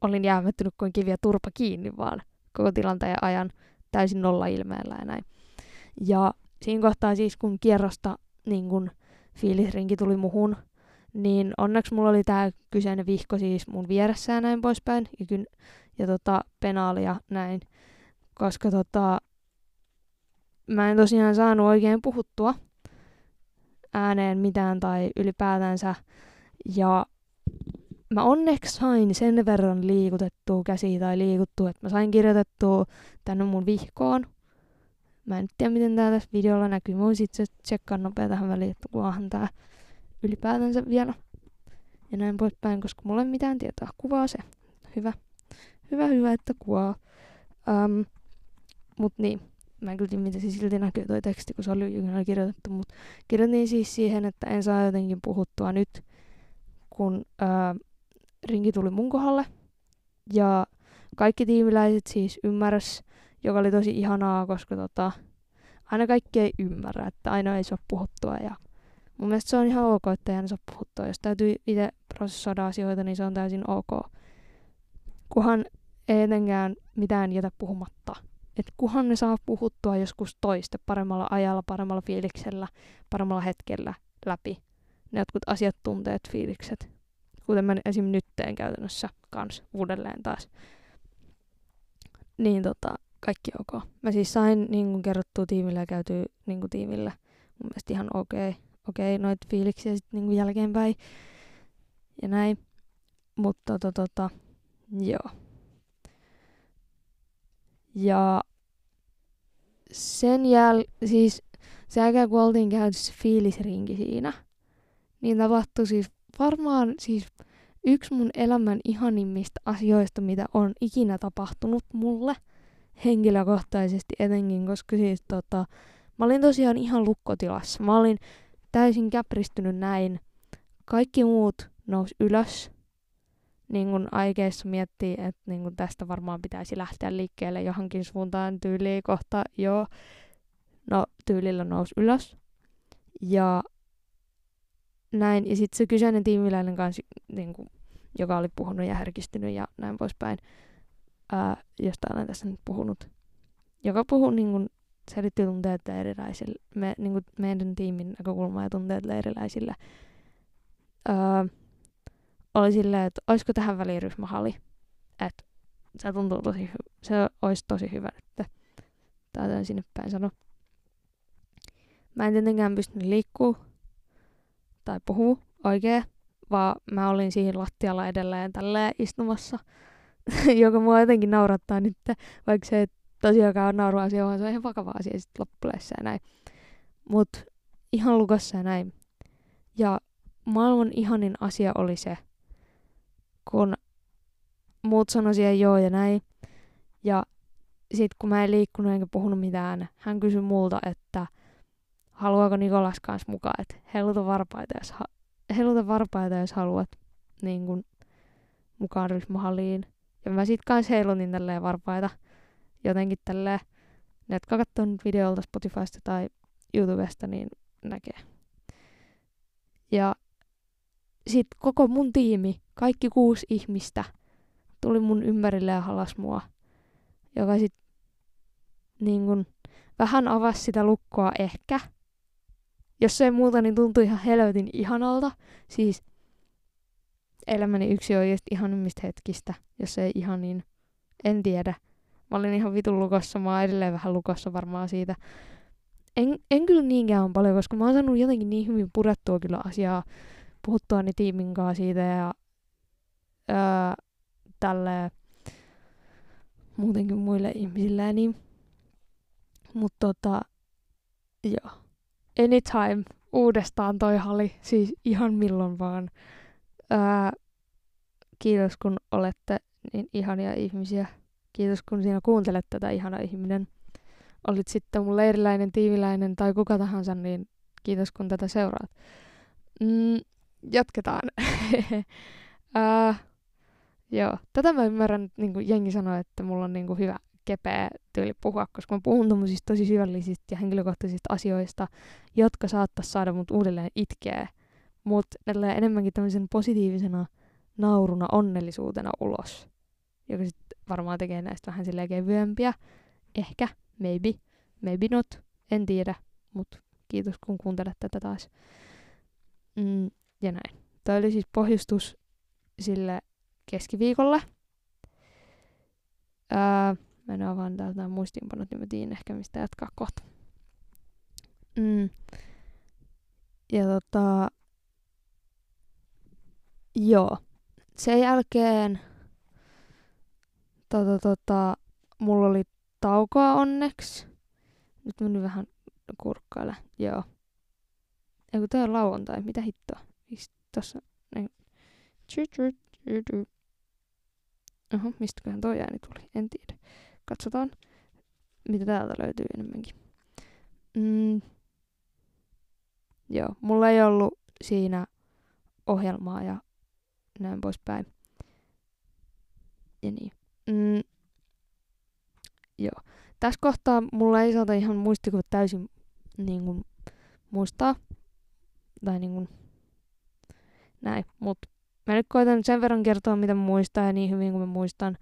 olin jäämättynyt kuin kiviä turpa kiinni vaan koko tilanteen ajan täysin nolla ilmeellä ja näin. Ja siinä kohtaa siis, kun kierrosta niin kun fiilisrinki tuli muhun, niin onneksi mulla oli tämä kyseinen vihko siis mun vieressä ja näin poispäin, ja, kyn, ja tota, penaali ja näin, koska tota, mä en tosiaan saanut oikein puhuttua ääneen mitään tai ylipäätänsä, ja mä onneksi sain sen verran liikutettua käsiä tai liikuttua, että mä sain kirjoitettua tänne mun vihkoon. Mä en tiedä, miten tää tässä videolla näkyy. Mä voisin itse tsekkaa nopea tähän väliin, että kuvaahan tää ylipäätänsä vielä. Ja näin poispäin, koska mulla ei mitään tietoa. Kuvaa se. Hyvä. Hyvä, hyvä, että kuvaa. Um, mut niin. Mä en kyllä tiedä, miten se silti näkyy toi teksti, kun se oli kirjoitettu. Mut kirjoitin siis siihen, että en saa jotenkin puhuttua nyt, kun uh, rinki tuli mun kohdalle. Ja kaikki tiimiläiset siis ymmärräs, joka oli tosi ihanaa, koska tota, aina kaikki ei ymmärrä, että aina ei saa puhuttua. Ja mun mielestä se on ihan ok, että ei aina saa puhuttua. Jos täytyy itse prosessoida asioita, niin se on täysin ok. Kunhan ei etenkään mitään jätä puhumatta. Et kuhan ne saa puhuttua joskus toiste paremmalla ajalla, paremmalla fiiliksellä, paremmalla hetkellä läpi. Ne jotkut asiat, tunteet, fiilikset. Kuten mä esim. nyt teen käytännössä kans uudelleen taas. Niin tota, kaikki ok. Mä siis sain niin kuin kerrottua tiimille ja käytyy niin kuin tiimillä. Mun mielestä ihan okei. Okay. Okei, okay, noit fiiliksiä sitten niin jälkeenpäin. Ja näin. Mutta tota, tota, joo. Ja sen jäl... Siis sen jälkeen kun oltiin käyty se fiilisrinki siinä, niin tapahtui siis varmaan siis yksi mun elämän ihanimmista asioista, mitä on ikinä tapahtunut mulle henkilökohtaisesti etenkin, koska siis tota, mä olin tosiaan ihan lukkotilassa. Mä olin täysin käpristynyt näin. Kaikki muut nousi ylös niin kun aikeissa miettii, että niin kun tästä varmaan pitäisi lähteä liikkeelle johonkin suuntaan tyyliin kohta, joo, no tyylillä nousi ylös. Ja näin, ja sitten se kyseinen tiimiläinen kanssa, niin kun, joka oli puhunut ja herkistynyt ja näin poispäin, ää, josta olen tässä nyt puhunut, joka puhuu niin kun, selitti tunteet erilaisille, me, niin kun, meidän tiimin näkökulmaa ja tunteet erilaisille. Ää, oli silleen, että olisiko tähän väliin ryhmähalli. Että se tuntuu tosi hy- se olisi tosi hyvä nyt. Tää sinne päin sano. Mä en tietenkään pystynyt liikkuu tai puhuu oikein, vaan mä olin siinä lattialla edelleen tälleen istumassa, joka mua jotenkin naurattaa nyt, vaikka se tosiaankaan on nauru asia, vaan se on ihan vakava asia sitten loppuleessa ja näin. Mut ihan lukossa ja näin. Ja maailman ihanin asia oli se, kun muut sanoi siihen joo ja näin. Ja sitten kun mä en liikkunut enkä puhunut mitään, hän kysyi multa, että haluaako Nikolas kanssa mukaan, että heiluta varpaita, jos, ha- heiluta varpaita, jos haluat niin kun, mukaan ryhmähalliin. Ja mä sit kanssa heilutin tälleen varpaita jotenkin tälleen. Ne, jotka katsoo nyt videolta Spotifysta tai YouTubesta, niin näkee. Ja sit koko mun tiimi, kaikki kuusi ihmistä, tuli mun ympärille ja halas mua. Joka sit niin kun, vähän avasi sitä lukkoa ehkä. Jos ei muuta, niin tuntui ihan helvetin ihanalta. Siis elämäni yksi oikeasti ihanimmista hetkistä, jos ei ihan niin, en tiedä. Mä olin ihan vitun lukossa, mä oon edelleen vähän lukossa varmaan siitä. En, en kyllä niinkään paljon, koska mä oon saanut jotenkin niin hyvin purettua kyllä asiaa puhuttua niin tiimin kanssa siitä ja öö, tälle muutenkin muille ihmisille. Niin. Mutta tota, joo. Anytime uudestaan toi hali, siis ihan milloin vaan. Öö, kiitos kun olette niin ihania ihmisiä. Kiitos kun sinä kuuntelet tätä ihana ihminen. Olit sitten mun leiriläinen, tiiviläinen tai kuka tahansa, niin kiitos kun tätä seuraat. Mm, jatketaan. uh, joo, tätä mä ymmärrän, että niin jengi sanoo, että mulla on niin kuin hyvä kepeä tyyli puhua, koska mä puhun tommosista tosi syvällisistä ja henkilökohtaisista asioista, jotka saattaa saada mut uudelleen itkeä, mutta enemmänkin tämmöisen positiivisena nauruna, onnellisuutena ulos, joka sitten varmaan tekee näistä vähän silleen kevyempiä. Ehkä, maybe, maybe not, en tiedä, mutta kiitos kun kuuntelet tätä taas. Mm, ja näin. Tämä oli siis pohjustus sille keskiviikolle. Ää, mä en avaan täältä muistiinpanot, niin mä tiedän ehkä mistä jatkaa kohta. Mm. Ja tota... Joo. Sen jälkeen... Tota, tota, mulla oli taukoa onneksi. Nyt meni vähän kurkkaille. Joo. Eiku tää on lauantai, mitä hittoa? Tossa niin. Oho, mistäköhän toi ääni tuli, en tiedä. Katsotaan, mitä täältä löytyy enemmänkin. Mm. Joo, mulla ei ollut siinä ohjelmaa ja näin poispäin. Ja niin. Mm. Joo. Tässä kohtaa mulla ei saata ihan muistikuva täysin niin kuin, muistaa. Tai niin kuin, näin. Mut mä nyt koitan sen verran kertoa, mitä muistan ja niin hyvin kuin mä muistan.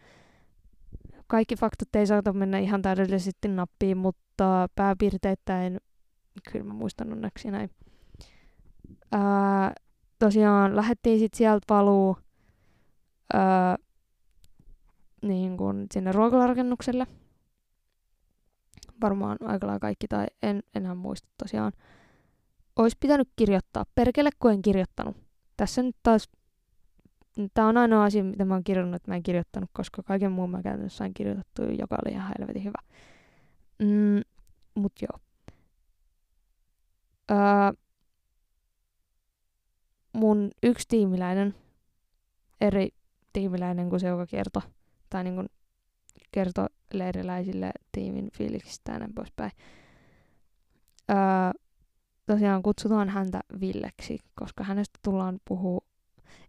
kaikki faktat ei saata mennä ihan täydellisesti nappiin, mutta pääpiirteittäin kyllä mä muistan onneksi näin. Ää, tosiaan lähdettiin sitten sieltä valuu ää, niin kun sinne ruokalarakennukselle. Varmaan aika kaikki, tai en enää muista tosiaan. Ois pitänyt kirjoittaa. Perkele, kun en kirjoittanut. Tässä nyt taas Tämä on ainoa asia, mitä mä oon kirjoittanut, että mä en kirjoittanut, koska kaiken muun mä käytännössä sain kirjoitettu, joka oli ihan helvetin hyvä. Mm, mut joo. Öö, mun yksi tiimiläinen, eri tiimiläinen kuin se, joka kertoi, tai niin kuin kertoi leiriläisille tiimin fiiliksistä ja näin poispäin. Öö, tosiaan kutsutaan häntä Villeksi, koska hänestä tullaan puhua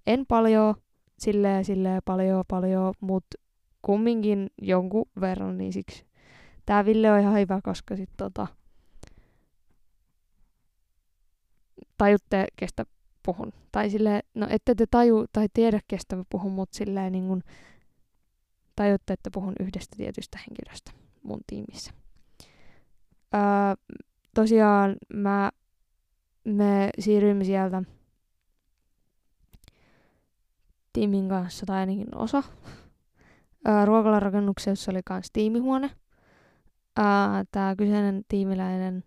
en paljon, silleen, silleen paljon, paljon, mutta kumminkin jonkun verran, niin siksi tää Ville on ihan hyvä, koska sit tota, tajutte, kestä puhun. Tai silleen, no ette te taju tai tiedä, kestä mä puhun, mutta silleen niin kun tajutte, että puhun yhdestä tietystä henkilöstä mun tiimissä. Öö, tosiaan mä, me siirryimme sieltä tiimin kanssa, tai ainakin osa. Ruokalarakennuksessa oli myös tiimihuone. Tämä kyseinen tiimiläinen,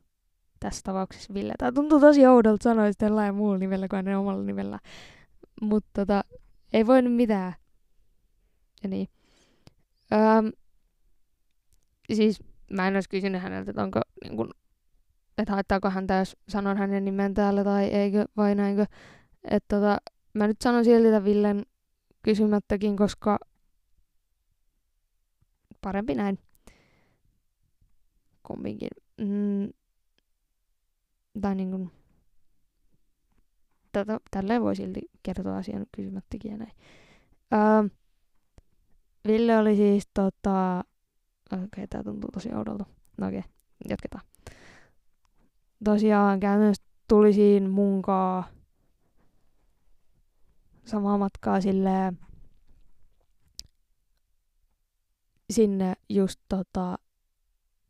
tässä tapauksessa Ville. Tämä tuntuu tosi oudolta sanoa sitä jollain muulla nimellä kuin hänen omalla nimellä. Mutta tota, ei voi mitään. Ja niin. Öö, siis mä en olisi kysynyt häneltä, että onko niin kun, että haittaako häntä, jos sanon hänen nimen täällä tai eikö, vai näinkö. Että tota, mä nyt sanon silti tämän Villen kysymättäkin, koska parempi näin. Kumminkin. Mm, tai niin kuin, tätä, tälleen voi silti kertoa asian kysymättäkin ja näin. Öö, Ville oli siis tota... Okei, okay, tää tuntuu tosi oudolta. No okei, okay, jatketaan. Tosiaan käytännössä tuli siinä munkaa samaa matkaa sille sinne just tota,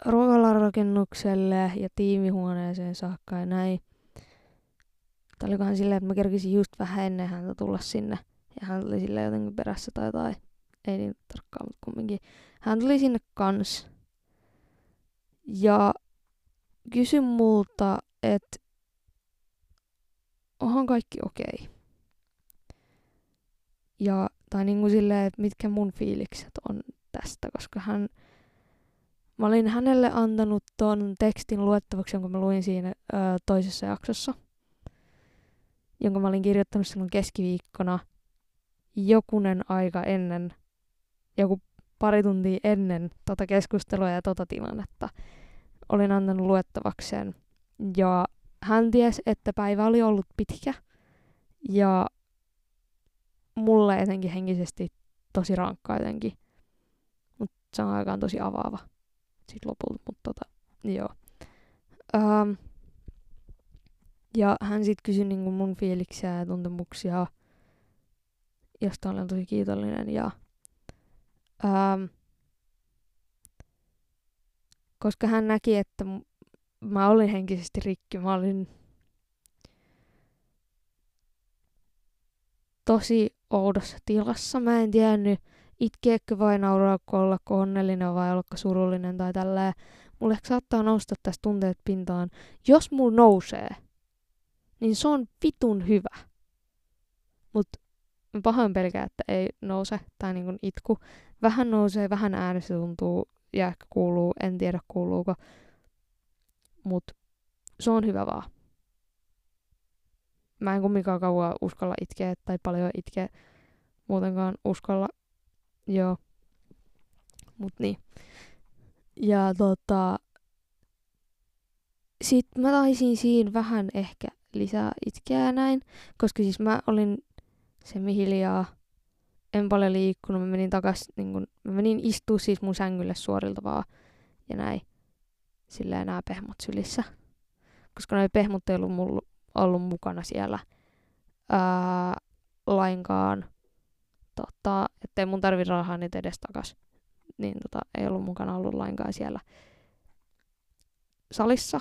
ruokalarakennukselle ja tiimihuoneeseen saakka ja näin. Tai olikohan silleen, että mä kerkisin just vähän ennen häntä tulla sinne. Ja hän tuli sille jotenkin perässä tai jotain. Ei niin tarkkaan, mutta kumminkin. Hän tuli sinne kans. Ja kysyi multa, että onhan kaikki okei. Okay. Ja, tai niin kuin silleen, että mitkä mun fiilikset on tästä, koska hän, mä olin hänelle antanut ton tekstin luettavaksi, jonka mä luin siinä ö, toisessa jaksossa, jonka mä olin kirjoittanut silloin keskiviikkona jokunen aika ennen, joku pari tuntia ennen tota keskustelua ja tota tilannetta. Olin antanut luettavakseen. Ja hän tiesi, että päivä oli ollut pitkä. Ja mulle etenkin henkisesti tosi rankkaa jotenkin. Mutta se on aikaan tosi avaava sit lopulta, mutta tota, joo. Ähm, ja hän sitten kysyi niinku mun fiiliksiä ja tuntemuksia, josta olen tosi kiitollinen. Ja, ähm, koska hän näki, että mä olin henkisesti rikki, mä olin tosi oudossa tilassa. Mä en tiennyt itkeekö vai nauraako, olla onnellinen vai olla surullinen tai tälleen. Mulle ehkä saattaa nousta tästä tunteet pintaan. Jos mulla nousee, niin se on vitun hyvä. Mut pahoin pelkää, että ei nouse tai niinku itku. Vähän nousee, vähän äänessä tuntuu ja ehkä kuuluu, en tiedä kuuluuko. Mut se on hyvä vaan mä en kumminkaan kauan uskalla itkeä tai paljon itkeä muutenkaan uskalla. Joo. Mut niin. Ja tota... Sitten mä taisin siinä vähän ehkä lisää itkeä näin, koska siis mä olin hiljaa, en paljon liikkunut, mä menin takas, niin kun, mä menin istua siis mun sängylle suorilta vaan ja näin, silleen nämä pehmot sylissä. Koska noi pehmot ei ollut mulla ollut mukana siellä ää, lainkaan. Tota, ettei mun tarvi rahaa niitä edes takas niin tota, ei ollut mukana ollut lainkaan siellä salissa,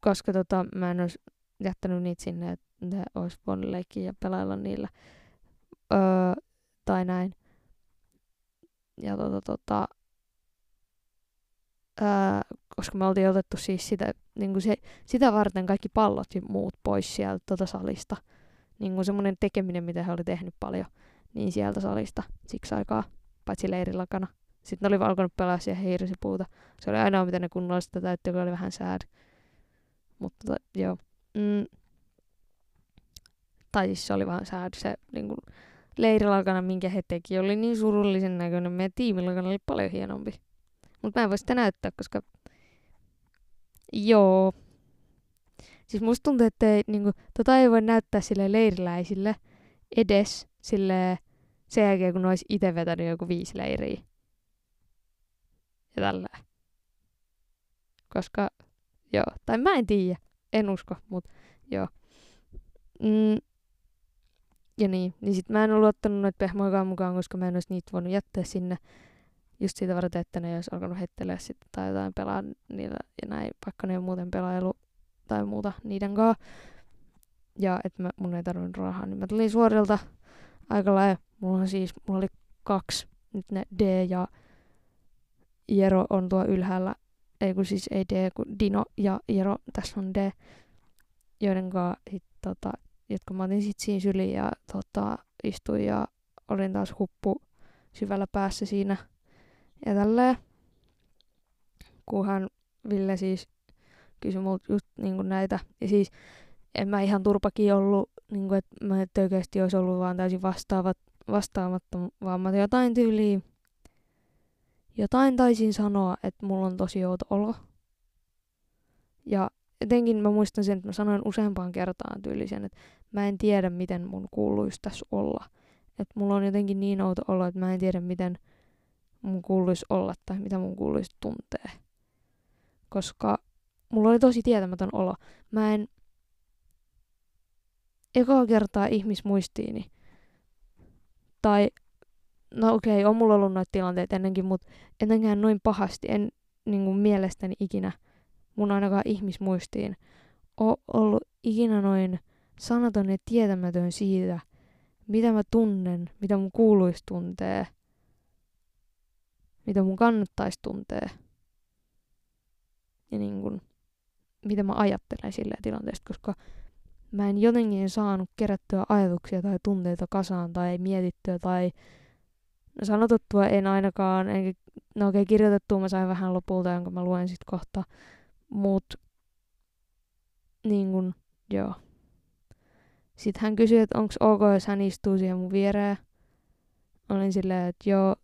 koska tota, mä en olisi jättänyt niitä sinne, että ne olisi voinut leikkiä ja pelailla niillä. Öö, tai näin. Ja tota, tota, öö, koska me oltiin otettu siis sitä, niin kuin se, sitä varten kaikki pallot ja muut pois sieltä tota salista. Niin kuin semmoinen tekeminen, mitä he oli tehnyt paljon, niin sieltä salista siksi aikaa, paitsi leirilakana. Sitten ne oli alkanut pelaa siihen hiirisipuuta. Se oli ainoa, mitä ne kunnolla sitä täytti, kun oli vähän sad. Mutta tota, joo. Mm. Tai siis se oli vähän sad se niin kuin, leirilakana, minkä he teki, oli niin surullisen näköinen. Meidän tiimilakana oli paljon hienompi. Mutta mä en voi sitä näyttää, koska... Joo. Siis musta tuntuu, että ei, niinku, tota ei voi näyttää sille leiriläisille edes sille sen jälkeen, kun olisi itse vetänyt joku viisi leiriä. Ja tällä. Koska, joo, tai mä en tiedä, en usko, mutta joo. Mm, ja niin, niin sit mä en ollut ottanut noita pehmoikaan mukaan, koska mä en olisi niitä voinut jättää sinne just siitä varten, että ne olisi alkanut heittelee sitten tai jotain pelaa niillä ja näin, vaikka ne ei muuten pelailu tai muuta niiden kanssa. Ja että mä, mun ei tarvinnut rahaa, niin mä tulin suorilta aika lailla. Mulla on siis, mulla oli kaksi, nyt ne D ja Jero on tuo ylhäällä. Ei kun siis ei D, kun Dino ja Jero, tässä on D, joiden kanssa sit, tota, jotka mä otin sit siinä syliin ja tota, istuin ja olin taas huppu syvällä päässä siinä ja tälleen. Kunhan Ville siis kysyi multa just niin näitä. Ja siis en mä ihan turpakin ollut, niin kuin, että mä et oikeasti olisi ollut vaan täysin vastaavat, vastaamatta, vaan mä jotain tyyliä, jotain taisin sanoa, että mulla on tosi outo olo. Ja jotenkin mä muistan sen, että mä sanoin useampaan kertaan tyylisen, että mä en tiedä, miten mun kuuluisi tässä olla. Että mulla on jotenkin niin outo olo, että mä en tiedä, miten mun kuuluisi olla tai mitä mun kuuluisi tuntea. Koska mulla oli tosi tietämätön olo. Mä en ekaa kertaa ihmismuistiini. Tai, no okei, okay, on mulla ollut noita tilanteita ennenkin, mutta ennenkään noin pahasti en niin kuin mielestäni ikinä mun ainakaan ihmismuistiin ole ollut ikinä noin sanaton ja tietämätön siitä, mitä mä tunnen, mitä mun kuuluisi tuntee – mitä mun kannattaisi tuntea. Ja niin kun, mitä mä ajattelen sillä tilanteesta, koska mä en jotenkin saanut kerättyä ajatuksia tai tunteita kasaan tai mietittyä tai no sanotuttua en ainakaan, enkä, no okei okay, kirjoitettua mä sain vähän lopulta, jonka mä luen sit kohta, mut niin kun, joo. Sitten hän kysyi, että onko ok, jos hän istuu siihen mun viereen. Olin silleen, että joo,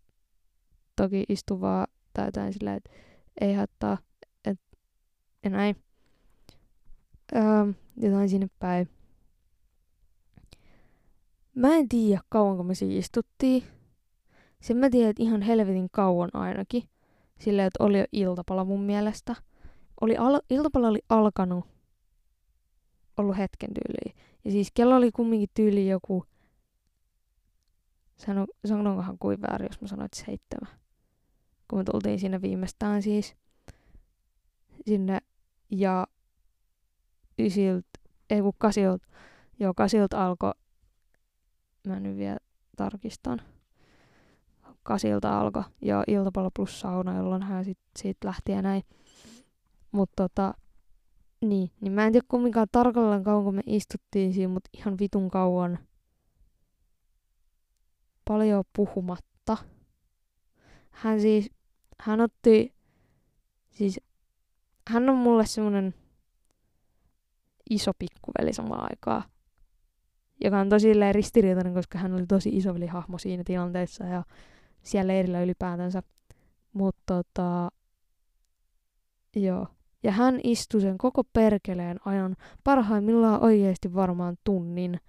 toki istuvaa tai jotain sillä, että ei haittaa, et, ja näin. Öö, jotain sinne päin. Mä en tiedä kauanko me siinä istuttiin. Sen mä tiedän, että ihan helvetin kauan ainakin. Sillä että oli jo iltapala mun mielestä. Oli al- iltapala oli alkanut ollut hetken tyyliin. Ja siis kello oli kumminkin tyyli joku, sano, sanonkohan kuin väärin, jos mä sanoin, että seitsemän kun me tultiin sinne viimeistään siis sinne ja ysilt, ei kun kasilt, joo kasilt alkoi, mä nyt vielä tarkistan, kasilta alkoi jo iltapallo plus sauna, jolloin hän sit, siitä lähti ja näin. Mutta tota, niin, niin mä en tiedä kumminkaan tarkalleen kauan, kun me istuttiin siinä, mutta ihan vitun kauan. Paljon puhumatta. Hän siis hän otti, siis hän on mulle semmonen iso pikkuveli samaan aikaan, joka on tosi ristiriitainen, koska hän oli tosi isoveli hahmo siinä tilanteessa ja siellä leirillä ylipäätänsä. Mutta tota, joo. Ja hän istui sen koko perkeleen ajan parhaimmillaan oikeasti varmaan tunnin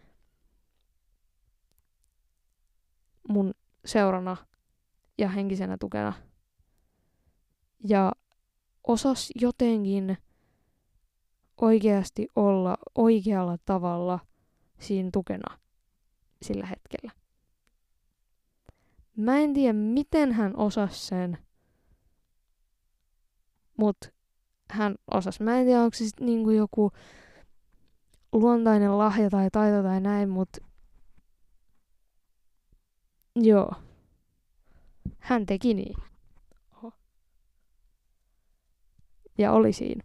mun seurana ja henkisenä tukena – ja osas jotenkin oikeasti olla oikealla tavalla siinä tukena sillä hetkellä. Mä en tiedä, miten hän osasi sen, mut hän osasi. Mä en tiedä, onko se sit niinku joku luontainen lahja tai taito tai näin, mut joo. Hän teki niin. Oho. Ja oli siinä.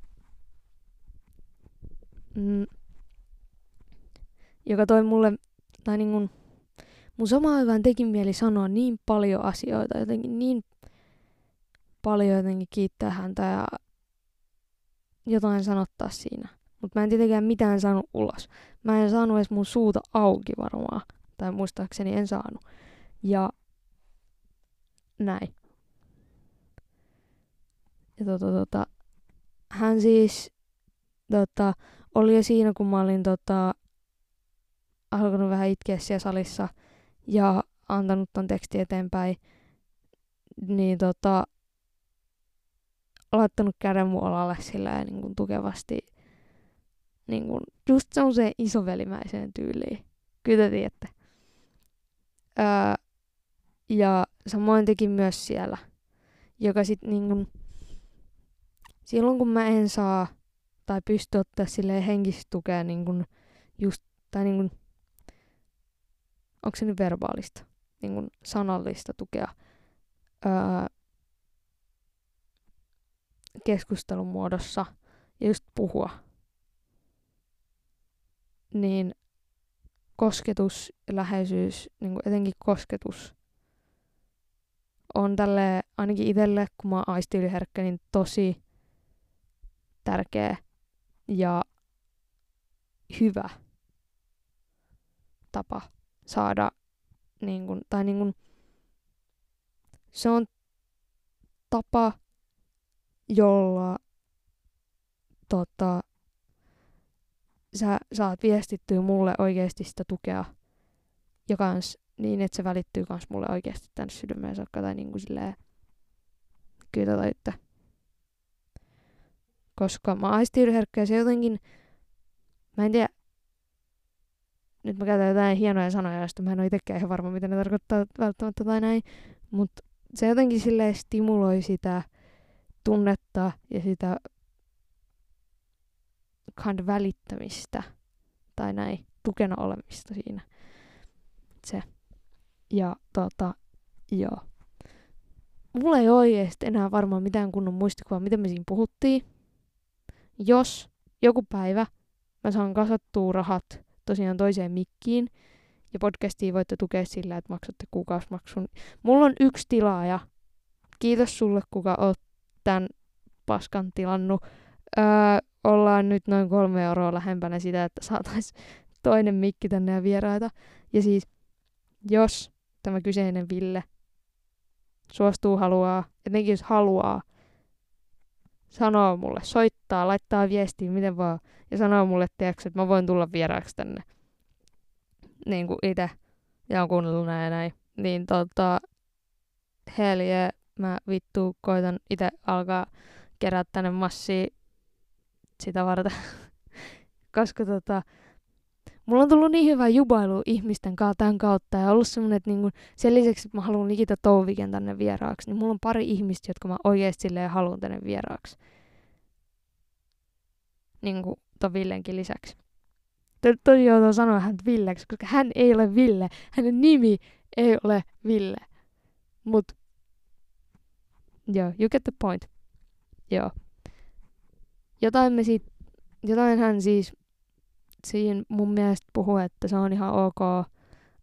Mm. Joka toi mulle, tai niin kun, mun samaan aikaan teki mieli sanoa niin paljon asioita, jotenkin niin paljon jotenkin kiittää häntä ja jotain sanottaa siinä. Mutta mä en tietenkään mitään saanut ulos. Mä en saanut edes mun suuta auki varmaan. Tai muistaakseni en saanut. Ja näin. Ja tota, tota, hän siis tota, oli jo siinä, kun mä olin tota, alkanut vähän itkeä siellä salissa ja antanut ton teksti eteenpäin, niin tota, laittanut käden mun olalle sillä niin kuin tukevasti niin kuin, just semmoiseen isovelimäiseen tyyliin. Kyllä te tiedätte. Öö, ja samoin teki myös siellä, joka sitten niin kuin, silloin kun mä en saa tai pysty ottaa sille henkistä tukea niin kuin just, tai niin kuin, onko se nyt verbaalista, niin kuin sanallista tukea öö, keskustelun muodossa ja just puhua, niin kosketus, läheisyys, niin kuin etenkin kosketus, on tälle ainakin itselle, kun mä oon aistiyliherkkä, niin tosi tärkeä ja hyvä tapa saada, niin kun, tai niin kun, se on tapa, jolla tota, sä saat viestittyä mulle oikeasti sitä tukea ja kans niin, että se välittyy kans mulle oikeasti tänne sydämeen saakka tai niin kuin silleen kyllä tai Koska mä aistiydherkkä ja se jotenkin, mä en tiedä, nyt mä käytän jotain hienoja sanoja, joista mä en ole itsekään ihan varma, mitä ne tarkoittaa välttämättä tai näin, mutta se jotenkin silleen stimuloi sitä tunnetta ja sitä kind välittämistä tai näin, tukena olemista siinä. Se. Ja tota, joo. Mulla ei oikeesti enää varmaan mitään kunnon muistikuvaa, miten me siinä puhuttiin. Jos joku päivä mä saan kasattua rahat tosiaan toiseen mikkiin, ja podcastia voitte tukea sillä, että maksatte kuukausimaksun. Mulla on yksi tilaaja. Kiitos sulle, kuka oot tämän paskan tilannut. Öö, ollaan nyt noin kolme euroa lähempänä sitä, että saatais toinen mikki tänne ja vieraita. Ja siis, jos tämä kyseinen Ville suostuu haluaa, etenkin jos haluaa, sanoo mulle, soittaa, laittaa viestiä, miten vaan, ja sanoo mulle, tiedätkö, että mä voin tulla vieraaksi tänne. Niin kuin itse, ja on kuunnellut näin ja näin. Niin tota, hell yeah, mä vittu koitan itse alkaa kerää tänne massia sitä varten. Koska tota, mulla on tullut niin hyvä jubailu ihmisten kanssa tämän kautta ja ollut semmonen, että niinku, sen lisäksi, että mä haluan Nikita Touviken tänne vieraaksi, niin mulla on pari ihmistä, jotka mä oikeasti haluan tänne vieraaksi. Niinku ton Villenkin lisäksi. Tosi joutuu sanoa hän Villeksi, koska hän ei ole Ville. Hänen nimi ei ole Ville. Mut, joo, you get the point. Joo. Jotain me sit, jotain hän siis siinä mun mielestä puhuu, että se on ihan ok,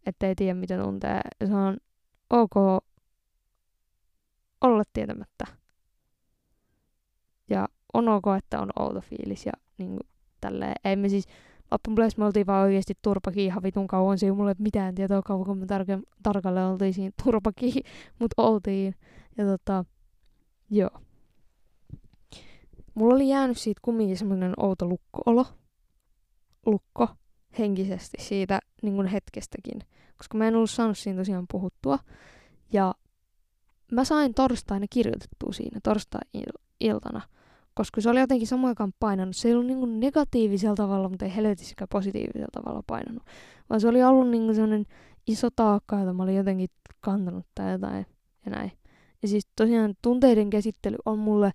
että ei tiedä mitä tuntee. Se on ok olla tietämättä. Ja on ok, että on outo fiilis ja niin tälleen. Ei me siis, loppujen me oltiin vaan oikeasti turpakiin havitun kauan. Se ei mulle mitään tietoa kauan, kun me tarke- tarkalleen oltiin siinä turpakiin, mutta oltiin. Ja tota, joo. Mulla oli jäänyt siitä kumminkin semmoinen outo lukkoolo lukko henkisesti siitä niin kuin hetkestäkin, koska mä en ollut saanut siinä tosiaan puhuttua. Ja mä sain torstaina kirjoitettua siinä torstai-iltana, koska se oli jotenkin samaan aikaan painanut. Se ei ollut niin negatiivisella tavalla, mutta ei helvetissäkään positiivisella tavalla painanut, vaan se oli ollut niin sellainen iso taakka, jota mä olin jotenkin kantanut tai jotain ja näin. Ja siis tosiaan tunteiden käsittely on mulle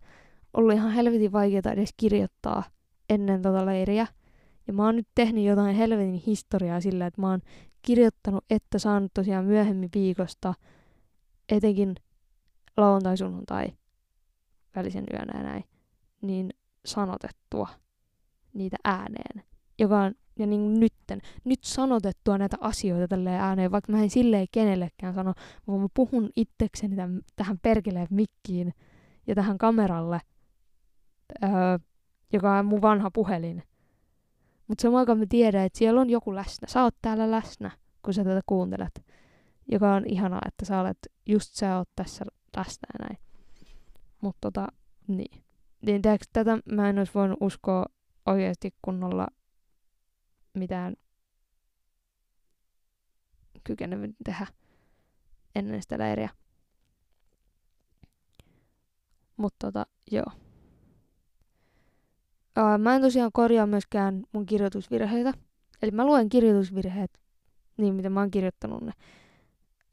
ollut ihan helvetin vaikeaa edes kirjoittaa ennen tota leiriä. Ja mä oon nyt tehnyt jotain helvetin historiaa sillä, että mä oon kirjoittanut, että saanut tosiaan myöhemmin viikosta, etenkin lauantai, sunnuntai, välisen yönä ja näin, niin sanotettua niitä ääneen. Joka on, ja niin nytten, nyt sanotettua näitä asioita tälleen ääneen, vaikka mä en silleen kenellekään sano, vaan mä puhun itsekseni tämän, tähän perkeleen mikkiin ja tähän kameralle, öö, joka on mun vanha puhelin. Mutta samaan aikaan mä tiedän, että siellä on joku läsnä. Sä oot täällä läsnä, kun sä tätä kuuntelet. Joka on ihanaa, että sä olet, just sä oot tässä läsnä ja näin. Mutta tota, niin. Niin tätä mä en olisi voinut uskoa oikeasti kunnolla mitään kykenevän tehdä ennen sitä leiriä. Mutta tota, joo. Ää, mä en tosiaan korjaa myöskään mun kirjoitusvirheitä. Eli mä luen kirjoitusvirheet niin, miten mä oon kirjoittanut ne.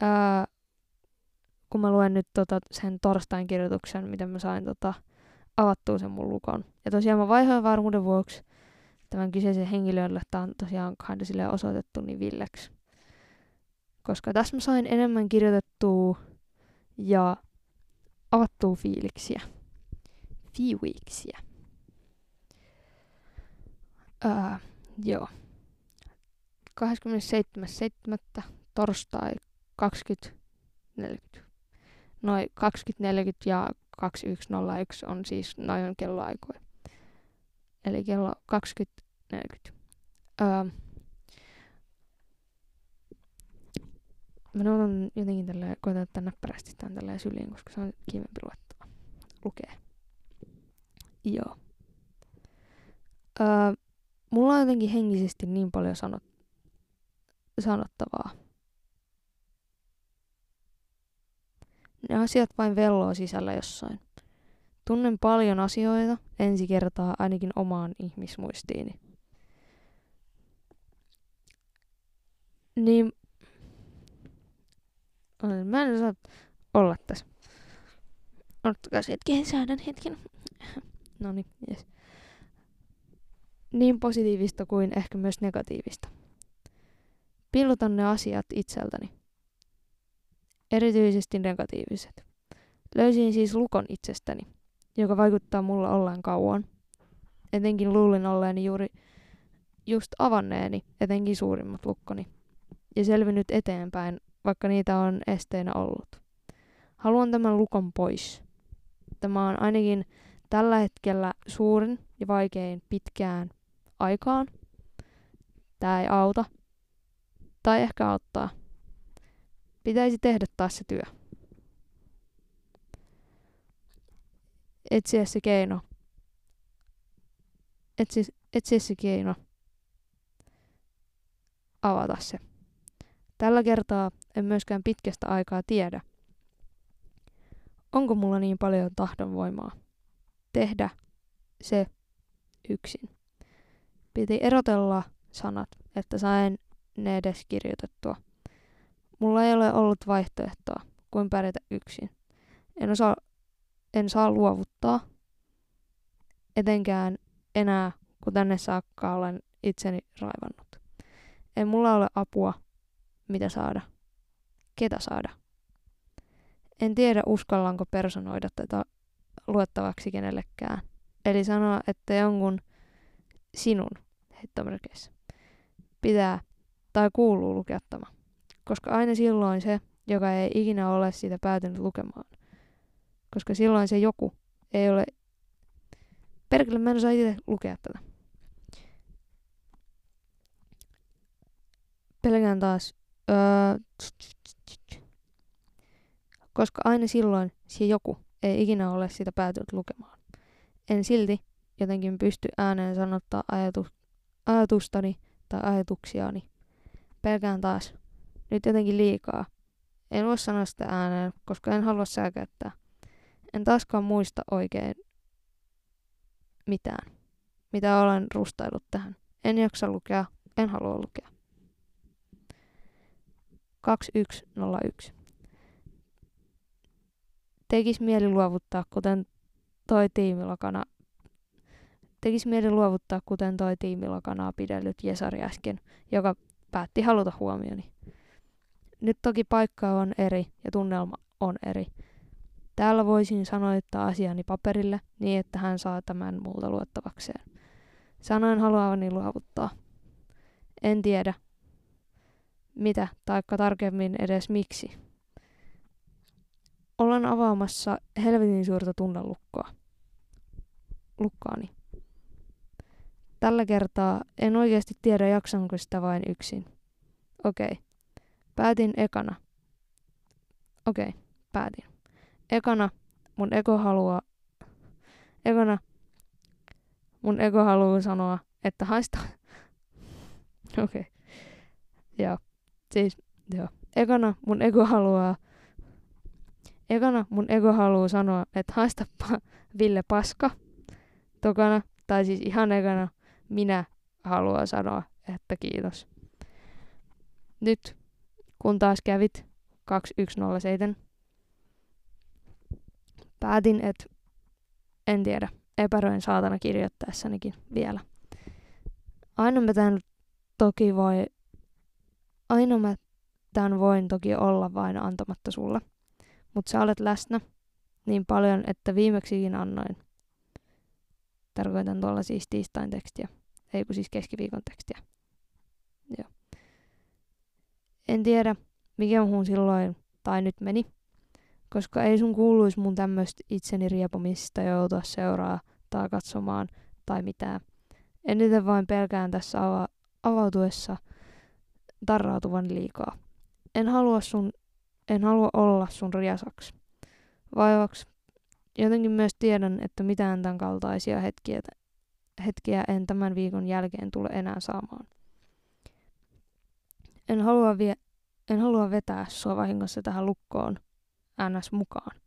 Ää, kun mä luen nyt tota, sen torstain kirjoituksen, miten mä sain tota, avattua sen mun lukon. Ja tosiaan mä vaihoin varmuuden vuoksi tämän kyseisen henkilön, että on tosiaan kinda sille osoitettu niin Villeksi. Koska tässä mä sain enemmän kirjoitettua ja avattua fiiliksiä. Fiiliksiä. Ää, joo. 27.7. torstai 20.40. Noin 20.40 ja 21.01 on siis noin kelloaikoja. Eli kello 20.40. Öö, mä noutan jotenkin tällä, koitan ottaa näppärästi tämän tällä syliin, koska se on kivempi luettaa. Lukee. Joo. Öö, mulla on jotenkin henkisesti niin paljon sanot, sanottavaa. Ne asiat vain velloo sisällä jossain. Tunnen paljon asioita ensi kertaa ainakin omaan ihmismuistiini. Niin mä en saa olla tässä. Ottakaa hetken, säädän hetken. no niin, yes. Niin positiivista kuin ehkä myös negatiivista. Piilotan ne asiat itseltäni. Erityisesti negatiiviset. Löysin siis lukon itsestäni, joka vaikuttaa mulla ollaan kauan. Etenkin luulin olleeni juuri just avanneeni, etenkin suurimmat lukkoni. Ja selvinnyt eteenpäin, vaikka niitä on esteinä ollut. Haluan tämän lukon pois. Tämä on ainakin tällä hetkellä suurin ja vaikein pitkään aikaan. Tämä ei auta. Tai ehkä auttaa. Pitäisi tehdä taas se työ. Etsiä se keino. Etsi, etsiä se keino. Avata se. Tällä kertaa en myöskään pitkästä aikaa tiedä, onko mulla niin paljon tahdonvoimaa tehdä se yksin. Piti erotella sanat, että sain ne edes kirjoitettua. Mulla ei ole ollut vaihtoehtoa kuin pärjätä yksin. En, osaa, en saa luovuttaa, etenkään enää, kun tänne saakka olen itseni raivannut. En mulla ole apua, mitä saada, ketä saada. En tiedä, uskallanko personoida tätä luettavaksi kenellekään. Eli sanoa, että jonkun sinun, heittomerkeissä, pitää tai kuuluu lukea tämä koska aina silloin se, joka ei ikinä ole siitä päätynyt lukemaan. Koska silloin se joku ei ole... Perkele, mä en osaa itse lukea tätä. Pelkään taas. Öö, koska aina silloin se joku ei ikinä ole sitä päätynyt lukemaan. En silti jotenkin pysty ääneen sanottaa ajatu, ajatustani tai ajatuksiani. Pelkään taas, nyt jotenkin liikaa. En voi sanoa sitä ääneen, koska en halua säikäyttää. En taaskaan muista oikein mitään, mitä olen rustailut tähän. En jaksa lukea, en halua lukea. 2101. Tekis mieli luovuttaa, kuten toi tiimilakana tekis mieli luovuttaa, kuten toi tiimilakanaa pidellyt Jesari äsken, joka päätti haluta huomioni. Nyt toki paikka on eri ja tunnelma on eri. Täällä voisin sanoittaa asiani paperille niin, että hän saa tämän multa luottavakseen. Sanoin haluavani luovuttaa. En tiedä, mitä, taikka tarkemmin edes miksi. Olen avaamassa helvetin suurta tunnelukkoa. Lukkaani. Tällä kertaa en oikeasti tiedä jaksanko sitä vain yksin. Okei. Okay. Päätin ekana. Okei, okay, päätin. Ekana mun ego haluaa... Ekana mun ego haluaa sanoa, että haista... Okei. Okay. Joo. Siis, joo. Ekana mun ego haluaa... Ekana mun ego haluaa sanoa, että haista pa- Ville paska. Tokana, tai siis ihan ekana, minä haluan sanoa, että kiitos. Nyt, kun taas kävit 2107, päätin, että en tiedä, epäröin saatana kirjoittaessanikin vielä. Aina mä tämän toki voi, aina mä tämän voin toki olla vain antamatta sulle. Mutta sä olet läsnä niin paljon, että viimeksikin annoin. Tarkoitan tuolla siis tiistain tekstiä. Ei kun siis keskiviikon tekstiä. Joo. En tiedä, mikä muun silloin tai nyt meni, koska ei sun kuuluisi mun tämmöistä itseni riepomista joutua seuraa tai katsomaan tai mitään. Eniten vain pelkään tässä ava- avautuessa tarrautuvan liikaa. En halua sun, en halua olla sun riasaks. Vaivaks. Jotenkin myös tiedän, että mitään tämän kaltaisia hetkiä, hetkiä en tämän viikon jälkeen tule enää saamaan. En halua, vie, en halua vetää sua vahingossa tähän lukkoon ns. mukaan.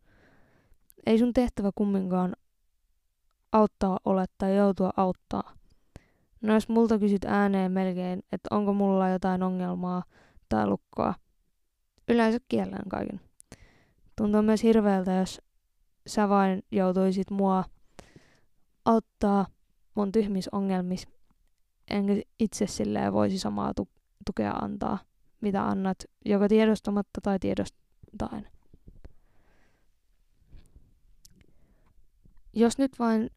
Ei sun tehtävä kumminkaan auttaa ole tai joutua auttaa. No jos multa kysyt ääneen melkein, että onko mulla jotain ongelmaa tai lukkoa, yleensä kiellän kaiken. Tuntuu myös hirveältä, jos sä vain joutuisit mua auttaa mun tyhmis ongelmis, enkä itse silleen voisi samaa tu- tukea antaa, mitä annat, joko tiedostamatta tai tiedostaen. Jos nyt vain,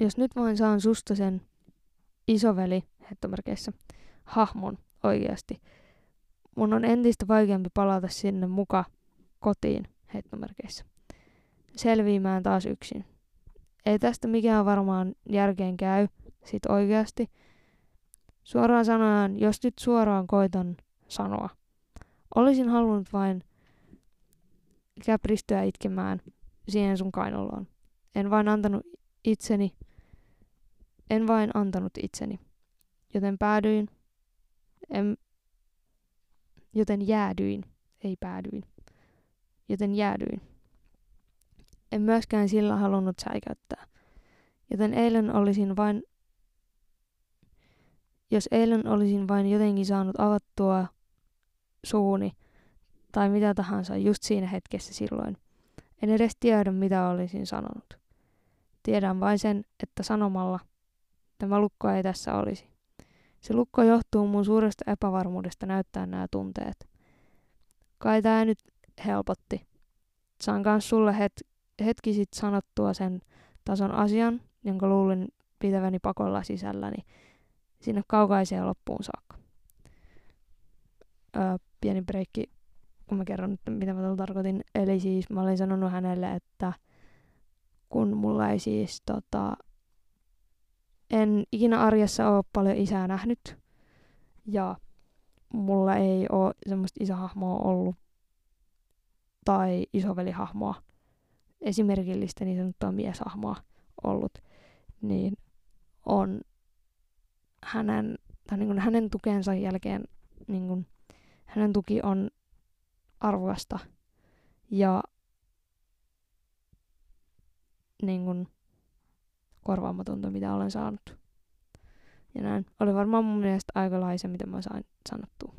jos nyt vain saan susta sen isoveli, hettomerkeissä, hahmon oikeasti, mun on entistä vaikeampi palata sinne muka kotiin, heittomerkeissä. Selviämään taas yksin. Ei tästä mikään varmaan järkeen käy, sit oikeasti. Suoraan sanoen, jos nyt suoraan koitan sanoa. Olisin halunnut vain käpristyä itkemään siihen sun kainaloon. En vain antanut itseni, en vain antanut itseni. Joten päädyin, en, joten jäädyin, ei päädyin. Joten jäädyin. En myöskään sillä halunnut säikäyttää. Joten eilen olisin vain, jos eilen olisin vain jotenkin saanut avattua suuni tai mitä tahansa just siinä hetkessä silloin, en edes tiedä mitä olisin sanonut. Tiedän vain sen, että sanomalla tämä lukko ei tässä olisi. Se lukko johtuu mun suuresta epävarmuudesta näyttää nämä tunteet. Kai tää nyt helpotti. Saan kans sulle het- hetki sitten sanottua sen tason asian, jonka luulin pitäväni pakolla sisälläni sinne kaukaiseen loppuun saakka. Öö, pieni breikki, kun mä kerron nyt, mitä mä tarkoitin. Eli siis mä olin sanonut hänelle, että kun mulla ei siis tota, en ikinä arjessa ole paljon isää nähnyt. Ja mulla ei ole semmoista isähahmoa ollut tai isovelihahmoa. Esimerkillistä niin sanottua mieshahmoa ollut, niin on hänen, tai niin kuin hänen tukensa jälkeen niin kuin, hänen tuki on arvokasta. Ja niin kuin, korvaamatonta, mitä olen saanut. Ja näin oli varmaan mun mielestä aika laisa, mitä mä sain sanottua.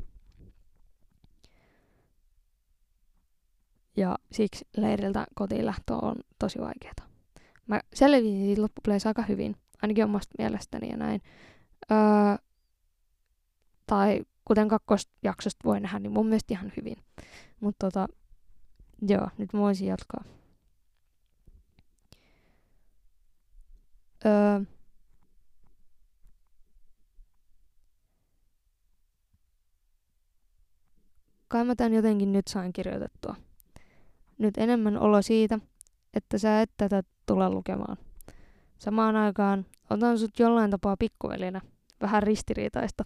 Ja siksi leiriltä kotiin lähtö on tosi vaikeaa. Mä selvisin siitä loppupeleissä aika hyvin, ainakin omasta mielestäni ja näin. Öö, tai kuten kakkosjaksosta voi nähdä, niin mun mielestä ihan hyvin. Mutta tota, joo, nyt mä voisin jatkaa. Kai mä tän jotenkin nyt sain kirjoitettua. Nyt enemmän olo siitä, että sä et tätä tule lukemaan. Samaan aikaan otan sut jollain tapaa pikkuvelinä, vähän ristiriitaista.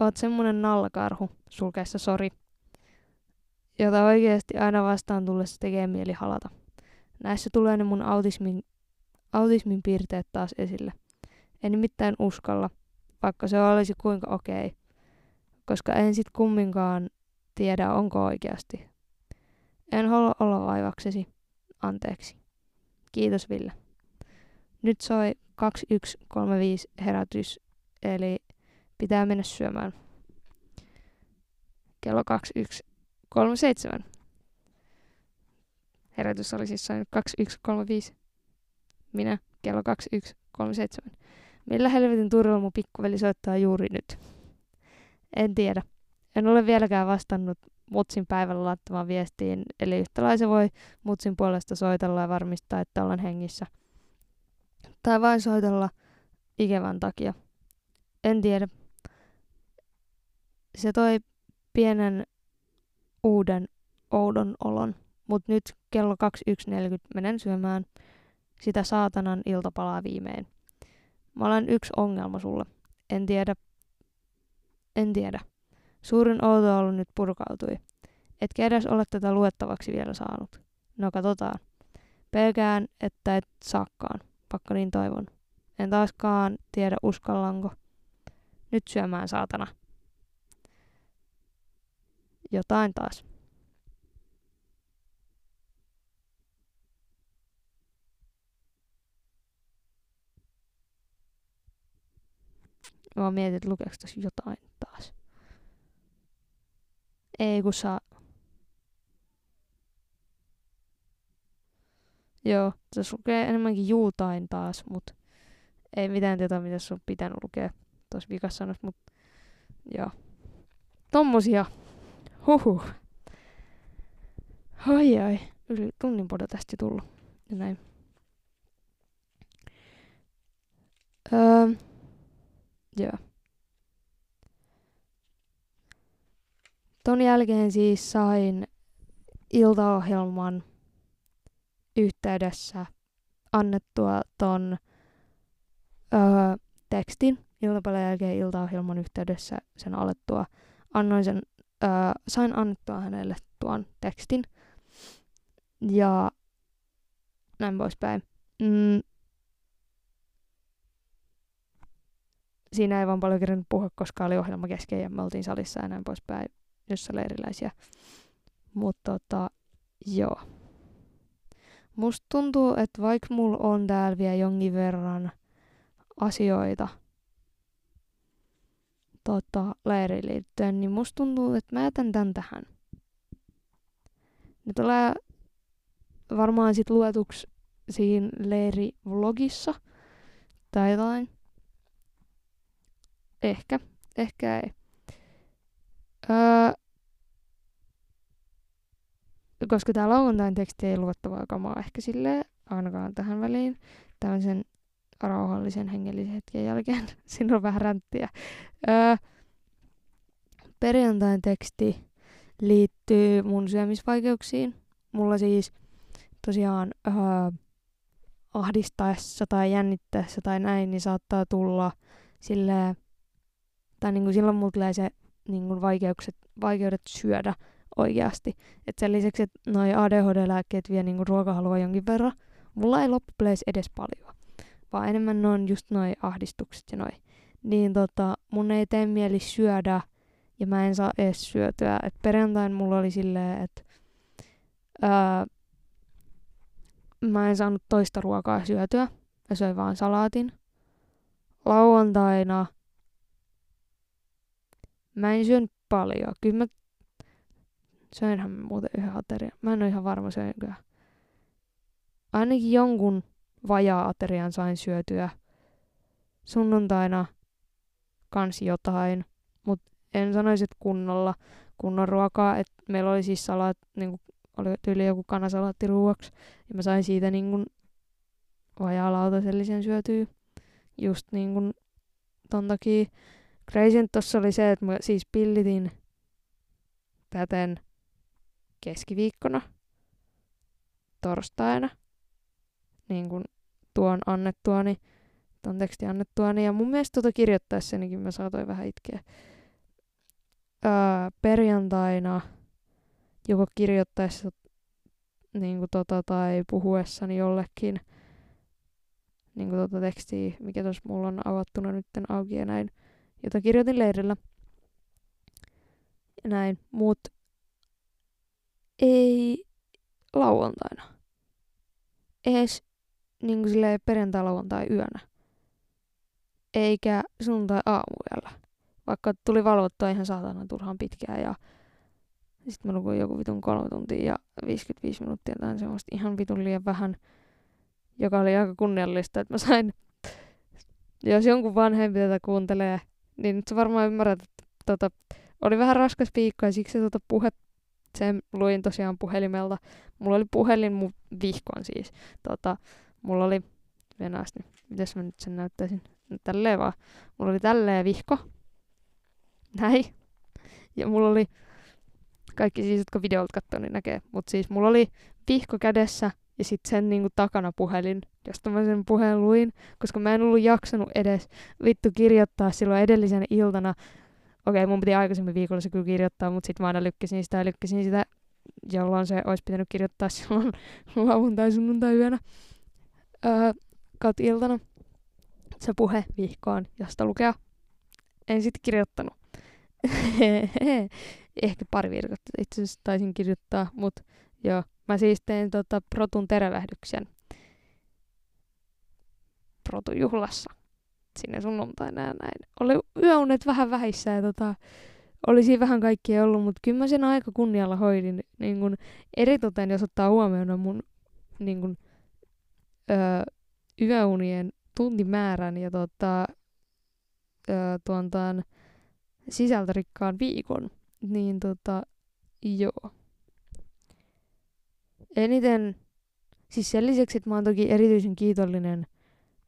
Oot semmonen nallakarhu, sulkeessa sori, jota oikeasti aina vastaan tullessa tekee mieli halata. Näissä tulee ne mun autismin, autismin piirteet taas esille. En nimittäin uskalla, vaikka se olisi kuinka okei, koska en sit kumminkaan tiedä, onko oikeasti. En halua olla vaivaksesi. Anteeksi. Kiitos Ville. Nyt soi 2135 herätys, eli pitää mennä syömään. Kello 2137. Herätys oli siis saanut 2135. Minä kello 2137. Millä helvetin turvalla mun pikkuveli soittaa juuri nyt? En tiedä. En ole vieläkään vastannut Mutsin päivällä laittamaan viestiin, eli yhtäläisen voi Mutsin puolesta soitella ja varmistaa, että ollaan hengissä. Tai vain soitella ikävän takia. En tiedä. Se toi pienen uuden oudon olon, mutta nyt kello 21.40 menen syömään sitä saatanan iltapalaa viimein. Mä olen yksi ongelma sulle. En tiedä. En tiedä. Suurin outoilu nyt purkautui. Etkä edes ole tätä luettavaksi vielä saanut. No katsotaan. Pelkään, että et saakkaan, pakko niin toivon. En taaskaan tiedä uskallanko. Nyt syömään saatana. Jotain taas. Mä mietin, että lukeeko jotain taas. Ei kun saa... Joo, tässä lukee enemmänkin juutain taas, mut ei mitään tietoa, mitä se on pitänyt lukea tuossa vikassa sanossa, mut joo. Tommosia. Huhu. Ai ai. Yli tunnin poda tästä tullut. Ja näin. Öö, joo. Ton jälkeen siis sain iltaohjelman yhteydessä annettua ton öö, tekstin iltapäivän jälkeen iltaohjelman yhteydessä sen alettua. Annoin sen, öö, sain annettua hänelle tuon tekstin ja näin poispäin. Mm. Siinä ei vaan paljon kerännyt puhua, koska oli ohjelma kesken ja me oltiin salissa ja näin poispäin jossa erilaisia. Mutta tota, joo. Musta tuntuu, että vaikka mulla on täällä vielä jonkin verran asioita tota, leiriin liittyen, niin musta tuntuu, että mä jätän tän tähän. Ne tulee varmaan sit luetuksi siinä leirivlogissa tai jotain. Ehkä, ehkä ei. Öö, koska tämä lauantain teksti ei luottavaa kamaa ehkä sille ainakaan tähän väliin. Tämmöisen rauhallisen hengellisen hetken jälkeen. Siinä on vähän ränttiä. Öö, perjantain teksti liittyy mun syömisvaikeuksiin. Mulla siis tosiaan öö, ahdistaessa tai jännittäessä tai näin, niin saattaa tulla silleen, tai niin kuin silloin mulla tulee se niin kuin vaikeukset, vaikeudet syödä oikeasti. Et sen lisäksi, että noi ADHD-lääkkeet vie niin kuin ruokahalua jonkin verran, mulla ei loppupeleissä edes paljon, vaan enemmän ne on just noi ahdistukset ja noi. Niin tota, mun ei tee mieli syödä ja mä en saa edes syötyä. Et perjantain mulla oli silleen, että öö, mä en saanut toista ruokaa syötyä. Mä söin vaan salaatin. Lauantaina Mä en syön paljon. Kyllä mä Söinhän muuten yhden aterian. Mä en ole ihan varma söinkö. Ainakin jonkun vajaa-aterian sain syötyä. Sunnuntaina kans jotain, mutta en sanoisi, että kunnolla kunnon ruokaa. Et meillä oli siis salat, niin oli tyyli joku kanasalaatti ruuaksi, ja mä sain siitä niin kuin vajaa lautasellisen syötyä. Just niin kuin ton takia. Crazy tossa oli se, että mä siis pillitin täten keskiviikkona, torstaina, niin kuin tuon annettuani, tuon tekstin annettuani. Ja mun mielestä tuota kirjoittaessanikin mä saatoin vähän itkeä. Öö, perjantaina joko kirjoittaessa niin kuin tota, tai puhuessani jollekin niin kuin tota tekstiä, mikä tuossa mulla on avattuna nyt auki ja näin, jota kirjoitin leirillä. Ja näin, mut ei lauantaina. Ees niin kuin silleen perjantai-lauantai yönä. Eikä sunnuntai aamuyöllä. Vaikka tuli valvottua ihan saatana turhaan pitkään ja sitten mä nukuin joku vitun kolme tuntia ja 55 minuuttia tai semmoista ihan vitun liian vähän, joka oli aika kunniallista, että mä sain, jos jonkun vanhempi tätä kuuntelee, niin nyt sä varmaan ymmärrät, että tota, oli vähän raskas viikko ja siksi tota puhe, sen luin tosiaan puhelimelta. Mulla oli puhelin mun vihkon siis. Tota, mulla oli, venästi, mitäs mä nyt sen näyttäisin, tälleen vaan. Mulla oli tälleen vihko, näin. Ja mulla oli, kaikki siis, jotka videolta katsoo, niin näkee. Mutta siis mulla oli vihko kädessä ja sitten sen niinku takana puhelin, josta mä sen puheen luin, koska mä en ollut jaksanut edes vittu kirjoittaa silloin edellisenä iltana. Okei, mun piti aikaisemmin viikolla se kyllä kirjoittaa, mutta sitten mä aina lykkäsin sitä ja lykkäsin sitä, jolloin se olisi pitänyt kirjoittaa silloin lauantai sunnuntai yönä öö, kautta iltana se puhe vihkoon, josta lukea. En sitten kirjoittanut. Ehkä pari virkattä itse asiassa taisin kirjoittaa, mutta joo. Mä siis tein tota Protun tervehdyksen Protujuhlassa sinne sunnuntaina ja näin. Oli yöunet vähän vähissä ja tota, olisi vähän kaikkia ollut, mutta kyllä mä sen aika kunnialla hoidin. Niin kun, eritoten jos ottaa huomioon mun niin kun, öö, yöunien tuntimäärän ja tota, öö, tuontaan, sisältörikkaan viikon, niin tota, joo. Eniten, siis sen lisäksi, että mä oon toki erityisen kiitollinen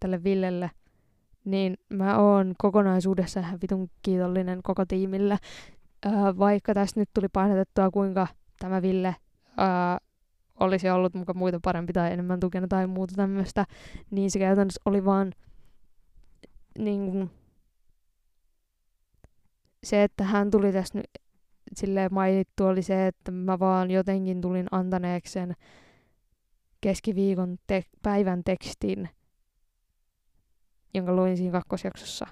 tälle Villelle, niin mä oon kokonaisuudessaan ihan vitun kiitollinen koko tiimille. Öö, vaikka tästä nyt tuli painotettua, kuinka tämä Ville öö, olisi ollut muka muita parempi tai enemmän tukena tai muuta tämmöistä, niin se käytännössä oli vaan niin kuin, se, että hän tuli tässä nyt silleen mainittu, oli se, että mä vaan jotenkin tulin antaneeksi sen keskiviikon te- päivän tekstin, jonka luin siinä kakkosjaksossa,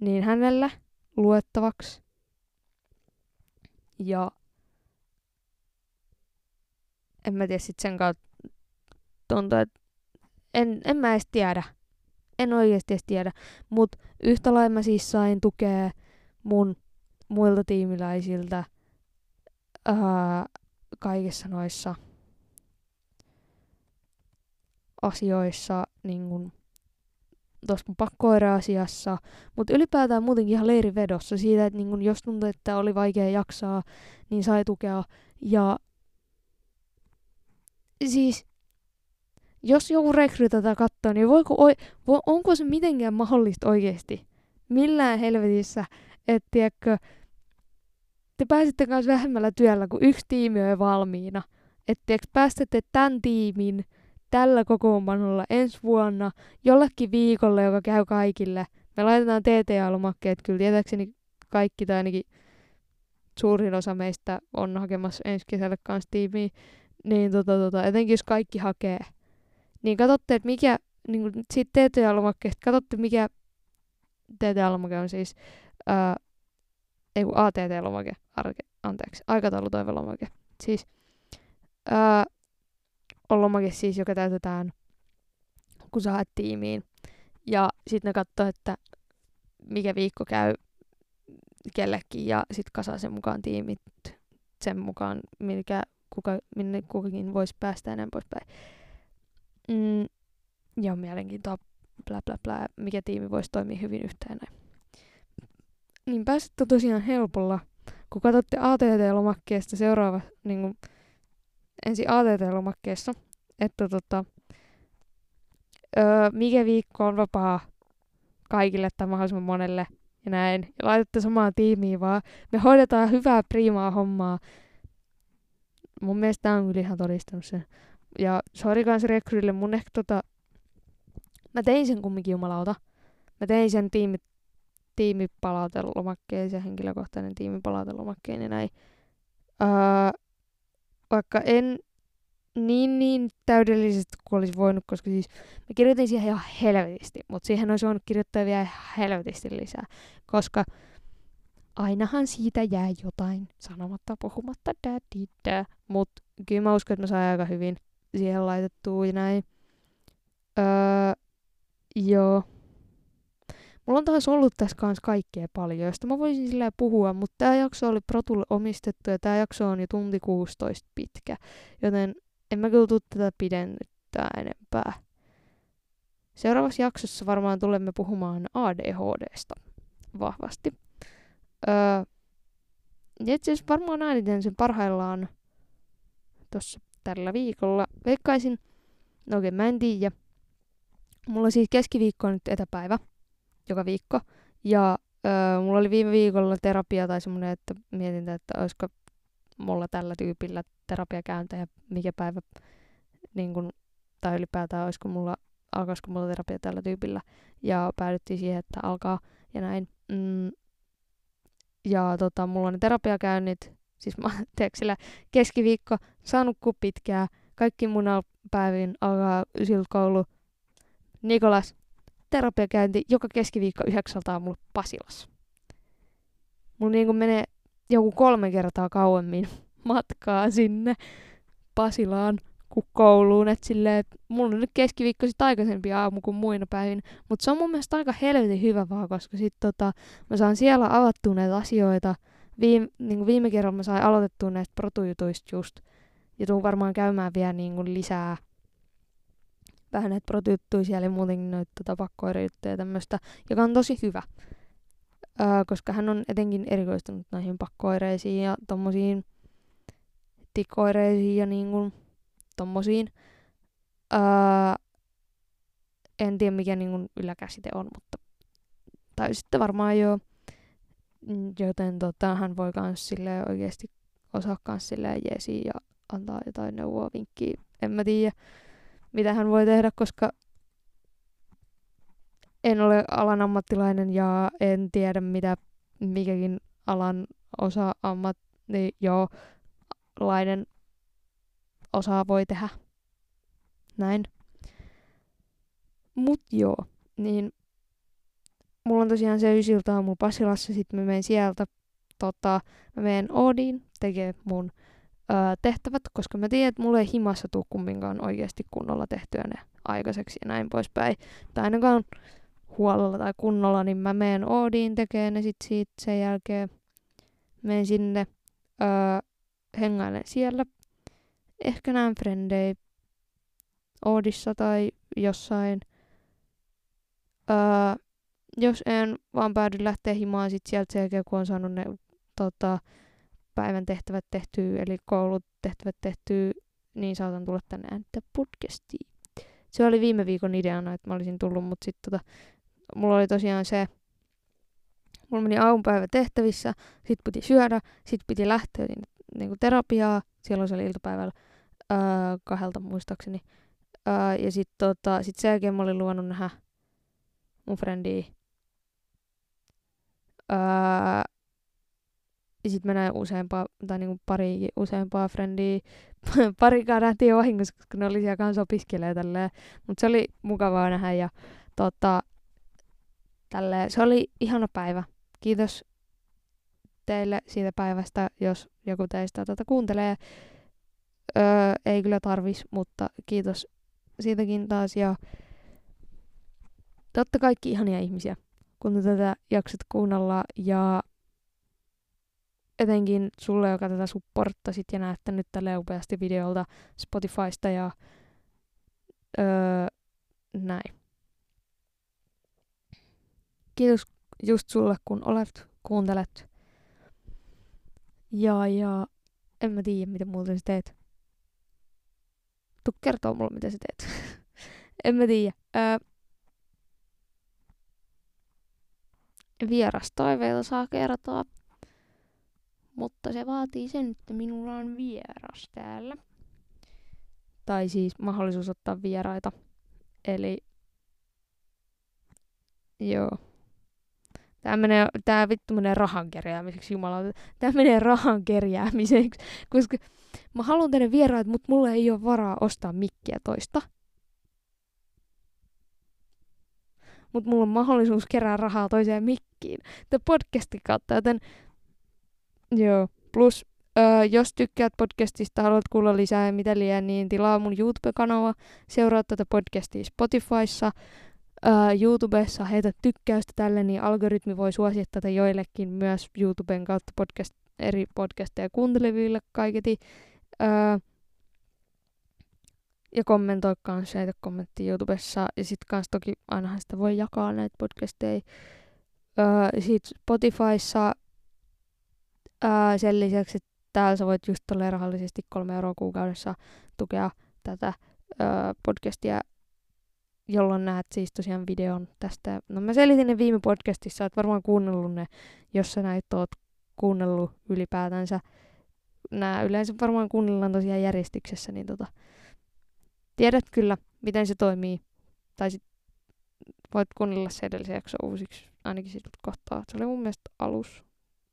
niin hänelle luettavaksi. Ja en mä tiedä sit sen kautta tuntuu, että en, en mä edes tiedä. En oikeasti edes tiedä. Mut yhtä lailla mä siis sain tukea mun muilta tiimiläisiltä ää, kaikissa noissa asioissa, niin kun, tuossa mun pakkoira-asiassa, mutta ylipäätään muutenkin ihan leirivedossa siitä, että niin kun, jos tuntui, että oli vaikea jaksaa, niin sai tukea. Ja siis, jos joku rekry tätä katsoo, niin voiko, vo, onko se mitenkään mahdollista oikeasti? Millään helvetissä, että tiedätkö, te pääsette myös vähemmällä työllä, kun yksi tiimi on jo valmiina. Että päästätte tämän tiimin tällä kokoonpanolla ensi vuonna jollekin viikolle, joka käy kaikille. Me laitetaan TTA-lomakkeet, kyllä tietääkseni kaikki tai ainakin suurin osa meistä on hakemassa ensi kesälle kanssa tiimiä. Niin tota, tota, etenkin jos kaikki hakee, niin katsotte, että mikä, niin kuin siitä TTA-lomakkeesta, katsotte mikä TTA-lomake on siis, ää, ei kun ATT-lomake, arke, anteeksi, aikataulutoivelomake. Siis ää, on lomake siis, joka täytetään, kun sä haet tiimiin. Ja sitten ne katsoo, että mikä viikko käy kellekin ja sitten kasaa sen mukaan tiimit sen mukaan, mikä kuka, minne kukakin voisi päästä ja poispäin. Mm, ja on mielenkiintoa, bla bla bla, mikä tiimi voisi toimia hyvin yhteen näin. Niin pääsette tosiaan helpolla, kun katsotte ATT-lomakkeesta seuraava, niin kuin, ensin ATT-lomakkeessa, että tota, öö, mikä viikko on vapaa kaikille tai mahdollisimman monelle ja näin. Ja laitatte samaa tiimiä vaan. Me hoidetaan hyvää priimaa hommaa. Mun mielestä tää on kyllä ihan todistanut sen. Ja sori kans rekryille, mun ehkä tota... Mä tein sen kumminkin jumalauta. Mä tein sen tiimi, tiimipalautelomakkeen, se henkilökohtainen tiimipalautelomakkeen ja näin. Öö, vaikka en niin, niin täydellisesti kuin olisi voinut, koska siis mä kirjoitin siihen ihan helvetisti, mutta siihen olisi voinut kirjoittaa vielä helvetisti lisää, koska ainahan siitä jää jotain sanomatta, puhumatta, mutta kyllä mä uskon, että mä sain aika hyvin siihen laitettua ja näin. Öö, joo. Mulla on taas ollut tässä kanssa kaikkea paljon, josta mä voisin sillä puhua, mutta tämä jakso oli Protulle omistettu ja tämä jakso on jo tunti 16 pitkä, joten en mä kyllä tuu tätä pidennyttää enempää. Seuraavassa jaksossa varmaan tulemme puhumaan ADHDsta vahvasti. Öö, itse asiassa varmaan äänitän sen parhaillaan tuossa tällä viikolla. Veikkaisin, no oikein mä en tiedä. Mulla siis keskiviikko on nyt etäpäivä, joka viikko. Ja öö, mulla oli viime viikolla terapia tai semmoinen, että mietin, että olisiko mulla tällä tyypillä terapiakäyntejä, mikä päivä, niin kun, tai ylipäätään olisiko mulla, alkaisiko mulla terapia tällä tyypillä. Ja päädyttiin siihen, että alkaa ja näin. Mm, ja tota, mulla on ne terapiakäynnit, siis mä sillä keskiviikko, saanut pitkää, kaikki mun päivin alkaa ysiltä koulu. Nikolas, terapiakäynti joka keskiviikko yhdeksältä aamulla Pasilassa. Mulla niinku menee joku kolme kertaa kauemmin matkaa sinne Pasilaan kuin kouluun. Et silleen, et mulla on nyt keskiviikko sit aikaisempi aamu kuin muina päivin. Mutta se on mun mielestä aika helvetin hyvä vaan, koska sit tota, mä saan siellä avattua näitä asioita. Viime, niin viime kerralla mä sain aloitettua näistä protujutuista just. Ja tuun varmaan käymään vielä niin kuin lisää vähän näitä protujuttuja siellä ja muutenkin noita tota, ja tämmöistä, joka on tosi hyvä öö, koska hän on etenkin erikoistunut näihin pakkoireisiin ja tommosiin tikoireisiin ja niin kuin tommosiin. Öö, en tiedä mikä niin kuin yläkäsite on, mutta tai sitten varmaan jo, joten tota, hän voi kans sille oikeasti osaa kans silleen jeesiä ja antaa jotain neuvoa, vinkkiä. En mä tiedä, mitä hän voi tehdä, koska en ole alan ammattilainen ja en tiedä, mitä mikäkin alan osa ammatti jo lainen osaa voi tehdä. Näin. Mut joo, niin mulla on tosiaan se ysiltä aamulla Pasilassa, sit mä menen sieltä, tota, mä menen Oodiin tekee mun tehtävät, koska mä tiedän, että mulla ei himassa tuu kumminkaan oikeasti kunnolla tehtyä ne aikaiseksi ja näin poispäin. Tai ainakaan huolella tai kunnolla, niin mä menen Oodiin tekemään ne sit siitä sen jälkeen. Menen sinne, öö, hengailen siellä. Ehkä näen frendei Oodissa tai jossain. Öö, jos en vaan päädy lähteä himaan sit sieltä sen jälkeen, kun on saanut ne tota, päivän tehtävät tehtyä, eli koulut tehtävät tehtyä, niin saatan tulla tänne äänittää podcastiin. Se oli viime viikon ideana, että mä olisin tullut, mutta sitten tota, mulla oli tosiaan se, mulla meni aamupäivä tehtävissä, sit piti syödä, sit piti lähteä niin, niin kuin terapiaa, silloin se oli iltapäivällä öö, kahdelta muistaakseni. Öö, ja sit, tota, sit sen jälkeen mä olin luvannut nähdä mun frendiä. Öö, ja sit mä näin useampaa, tai niinku pari useampaa frendiä. Parikaan nähtiin vahingossa, koska ne oli siellä kanssa opiskelee tälleen. Mut se oli mukavaa nähdä ja tota, Tälleen, se oli ihana päivä. Kiitos teille siitä päivästä, jos joku teistä tätä kuuntelee. Öö, ei kyllä tarvis, mutta kiitos siitäkin taas. Ja totta kaikki ihania ihmisiä, kun tätä jaksat kuunnella. Ja etenkin sulle, joka tätä supporttasit ja näette nyt tälle upeasti videolta Spotifysta ja öö, näin. Kiitos just sulle, kun olet, kuuntelet. Ja, ja en mä tiedä, mitä muuta sä teet. Tuu kertoo mulle, mitä sä teet. en mä tiedä. Öö, vierastoiveita saa kertoa. Mutta se vaatii sen, että minulla on vieras täällä. Tai siis mahdollisuus ottaa vieraita. Eli joo. Tää, menee, tää vittu menee rahan kerjäämiseksi, jumala. Tää menee rahan kerjäämiseksi, koska mä haluan tehdä vieraat, mutta mulla ei ole varaa ostaa mikkiä toista. Mutta mulla on mahdollisuus kerää rahaa toiseen mikkiin. Tämä podcastin kautta, joten joo. Plus, öö, jos tykkäät podcastista, haluat kuulla lisää ja mitä liian, niin tilaa mun YouTube-kanava, seuraa tätä podcastia Spotifyssa, öö, YouTubessa, heitä tykkäystä tälle, niin algoritmi voi suosia tätä joillekin myös YouTuben kautta podcast, eri podcasteja kuunteleville kaiketi. Öö, ja kommentoi kanssa heitä kommenttia YouTubessa. Ja sit kans toki ainahan sitä voi jakaa näitä podcasteja. Öö, sit Spotifyssa öö, sen lisäksi, että täällä sä voit just rahallisesti kolme euroa kuukaudessa tukea tätä öö, podcastia jolloin näet siis tosiaan videon tästä. No mä selitin ne viime podcastissa, että varmaan kuunnellut ne, jos sä näitä oot kuunnellut ylipäätänsä. Nää yleensä varmaan kuunnellaan tosiaan järjestyksessä, niin tota, tiedät kyllä, miten se toimii. Tai sit voit kuunnella se edellisen jakso uusiksi, ainakin siitä kohtaa. Se oli mun mielestä alus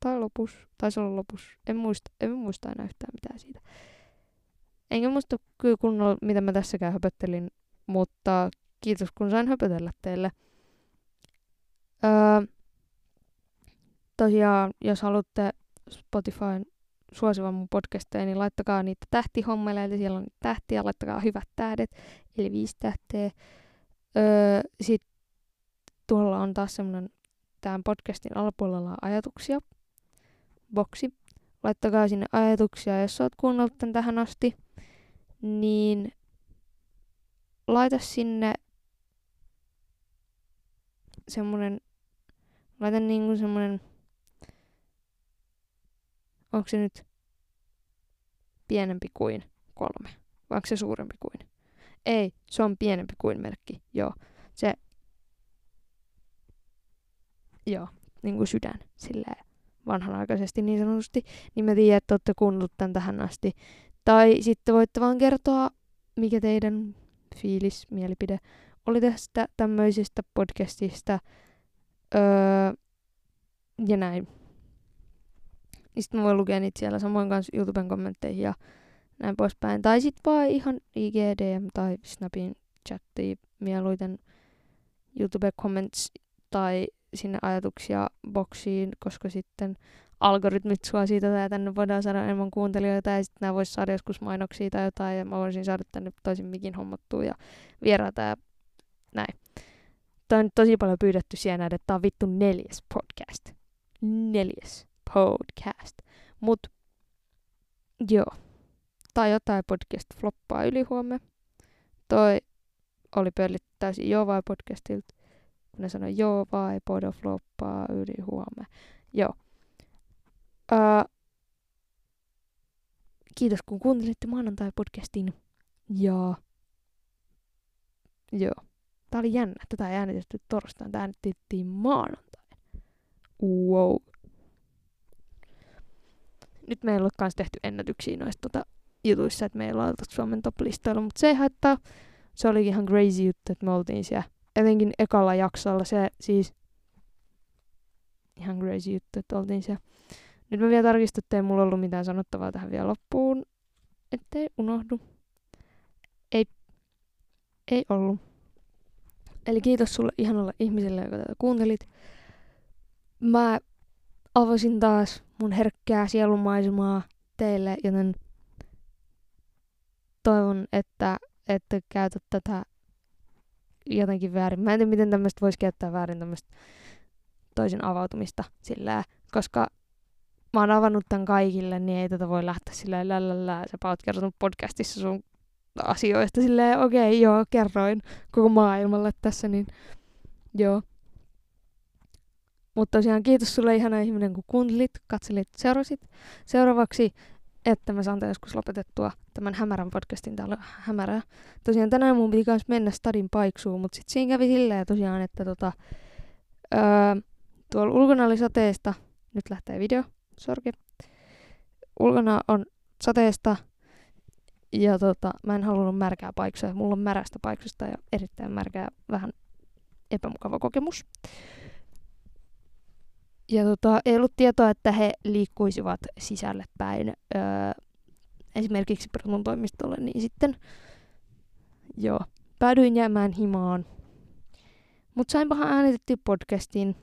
tai lopus, tai se oli lopus. En muista, en muista enää yhtään mitään siitä. Enkä muista kyllä kunnolla, mitä mä tässäkään höpöttelin, mutta kiitos kun sain höpötellä teille. Öö, tosiaan, jos haluatte Spotifyn suosivan mun podcasteja, niin laittakaa niitä tähtihommeleita, siellä on tähtiä, laittakaa hyvät tähdet, eli viisi tähteä. Öö, Sitten tuolla on taas semmoinen tämän podcastin alapuolella ajatuksia, boksi. Laittakaa sinne ajatuksia, jos oot kuunnellut tämän tähän asti, niin laita sinne semmonen, laita niinku semmonen, onko se nyt pienempi kuin kolme, vai onko se suurempi kuin? Ei, se on pienempi kuin merkki, joo. Se, joo, niinku sydän, silleen vanhanaikaisesti niin sanotusti, niin mä tiedän, että olette kuunnellut tämän tähän asti. Tai sitten voitte vaan kertoa, mikä teidän fiilis, mielipide oli tästä tämmöisestä podcastista. Öö, ja näin. Niin sitten mä voin lukea niitä siellä samoin kanssa YouTuben kommentteihin ja näin poispäin. Tai sitten vaan ihan IGDM tai Snapin chatti mieluiten YouTube comments tai sinne ajatuksia boksiin, koska sitten algoritmit suosii tätä ja tänne voidaan saada enemmän kuuntelijoita ja sitten nämä voisi saada joskus mainoksia tai jotain ja mä voisin saada tänne toisin mikin hommattua ja vieraata ja näin. Tämä on tosi paljon pyydetty siellä että tämä on vittu neljäs podcast. Neljäs podcast. Mut joo. Tai jotain podcast floppaa yli huomenna. Toi oli pöllit täysin joo vai podcastilta. Kun ne sanoi joo vai podo floppaa yli huomenna. Joo. Uh, kiitos kun kuuntelitte maanantai-podcastin. Ja joo. Tää oli jännä. Tätä ei äänitetty torstaina. Tää äänitettiin maanantaina. Wow. Nyt meillä on myös tehty ennätyksiä noista tota, jutuissa, että meillä on Suomen top-listoilla, mutta se ei haittaa. Se oli ihan crazy juttu, että me oltiin siellä. Etenkin ekalla jaksolla se siis ihan crazy juttu, että oltiin siellä. Nyt mä vielä tarkistan, että ei mulla ollut mitään sanottavaa tähän vielä loppuun, ettei unohdu. Ei, ei ollut. Eli kiitos sulle ihanalle ihmiselle, joka tätä kuuntelit. Mä avasin taas mun herkkää sielunmaisemaa teille, joten toivon, että ette käytä tätä jotenkin väärin. Mä en tiedä, miten tämmöistä voisi käyttää väärin tämmöistä toisen avautumista sillä, koska mä oon avannut tämän kaikille, niin ei tätä voi lähteä silleen lällällä, sä oot kertonut podcastissa sun asioista silleen, okei, okay, joo, kerroin koko maailmalle tässä, niin joo. Mutta tosiaan kiitos sulle ihana ihminen, kun kuuntelit, katselit, seurasit. Seuraavaksi, että mä saan joskus lopetettua tämän hämärän podcastin, täällä hämärää. Tosiaan tänään mun piti myös mennä stadin paiksuun, mutta sitten siinä kävi silleen tosiaan, että tota, öö, tuolla ulkona oli sateesta, nyt lähtee video, sorki. Ulkona on sateesta ja tota, mä en halunnut märkää paiksoja. Mulla on märästä paiksusta ja erittäin märkää, vähän epämukava kokemus. Ja tota, ei ollut tietoa, että he liikkuisivat sisälle päin öö, esimerkiksi Pertun toimistolle, niin sitten joo, päädyin jäämään himaan. Mutta sainpahan äänitetty podcastin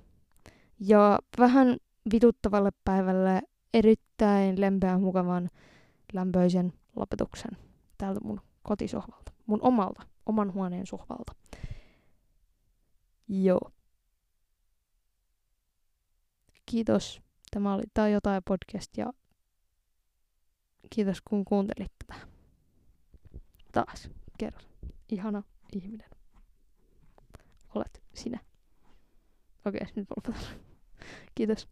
ja vähän vituttavalle päivälle erittäin lempeän, mukavan, lämpöisen lopetuksen täältä mun kotisohvalta. Mun omalta, oman huoneen sohvalta. Joo. Kiitos. Tämä oli Tai jotain podcast ja kiitos kun kuuntelit tätä. Taas kerran. Ihana ihminen. Olet sinä. Okei, nyt lopetan. Kiitos.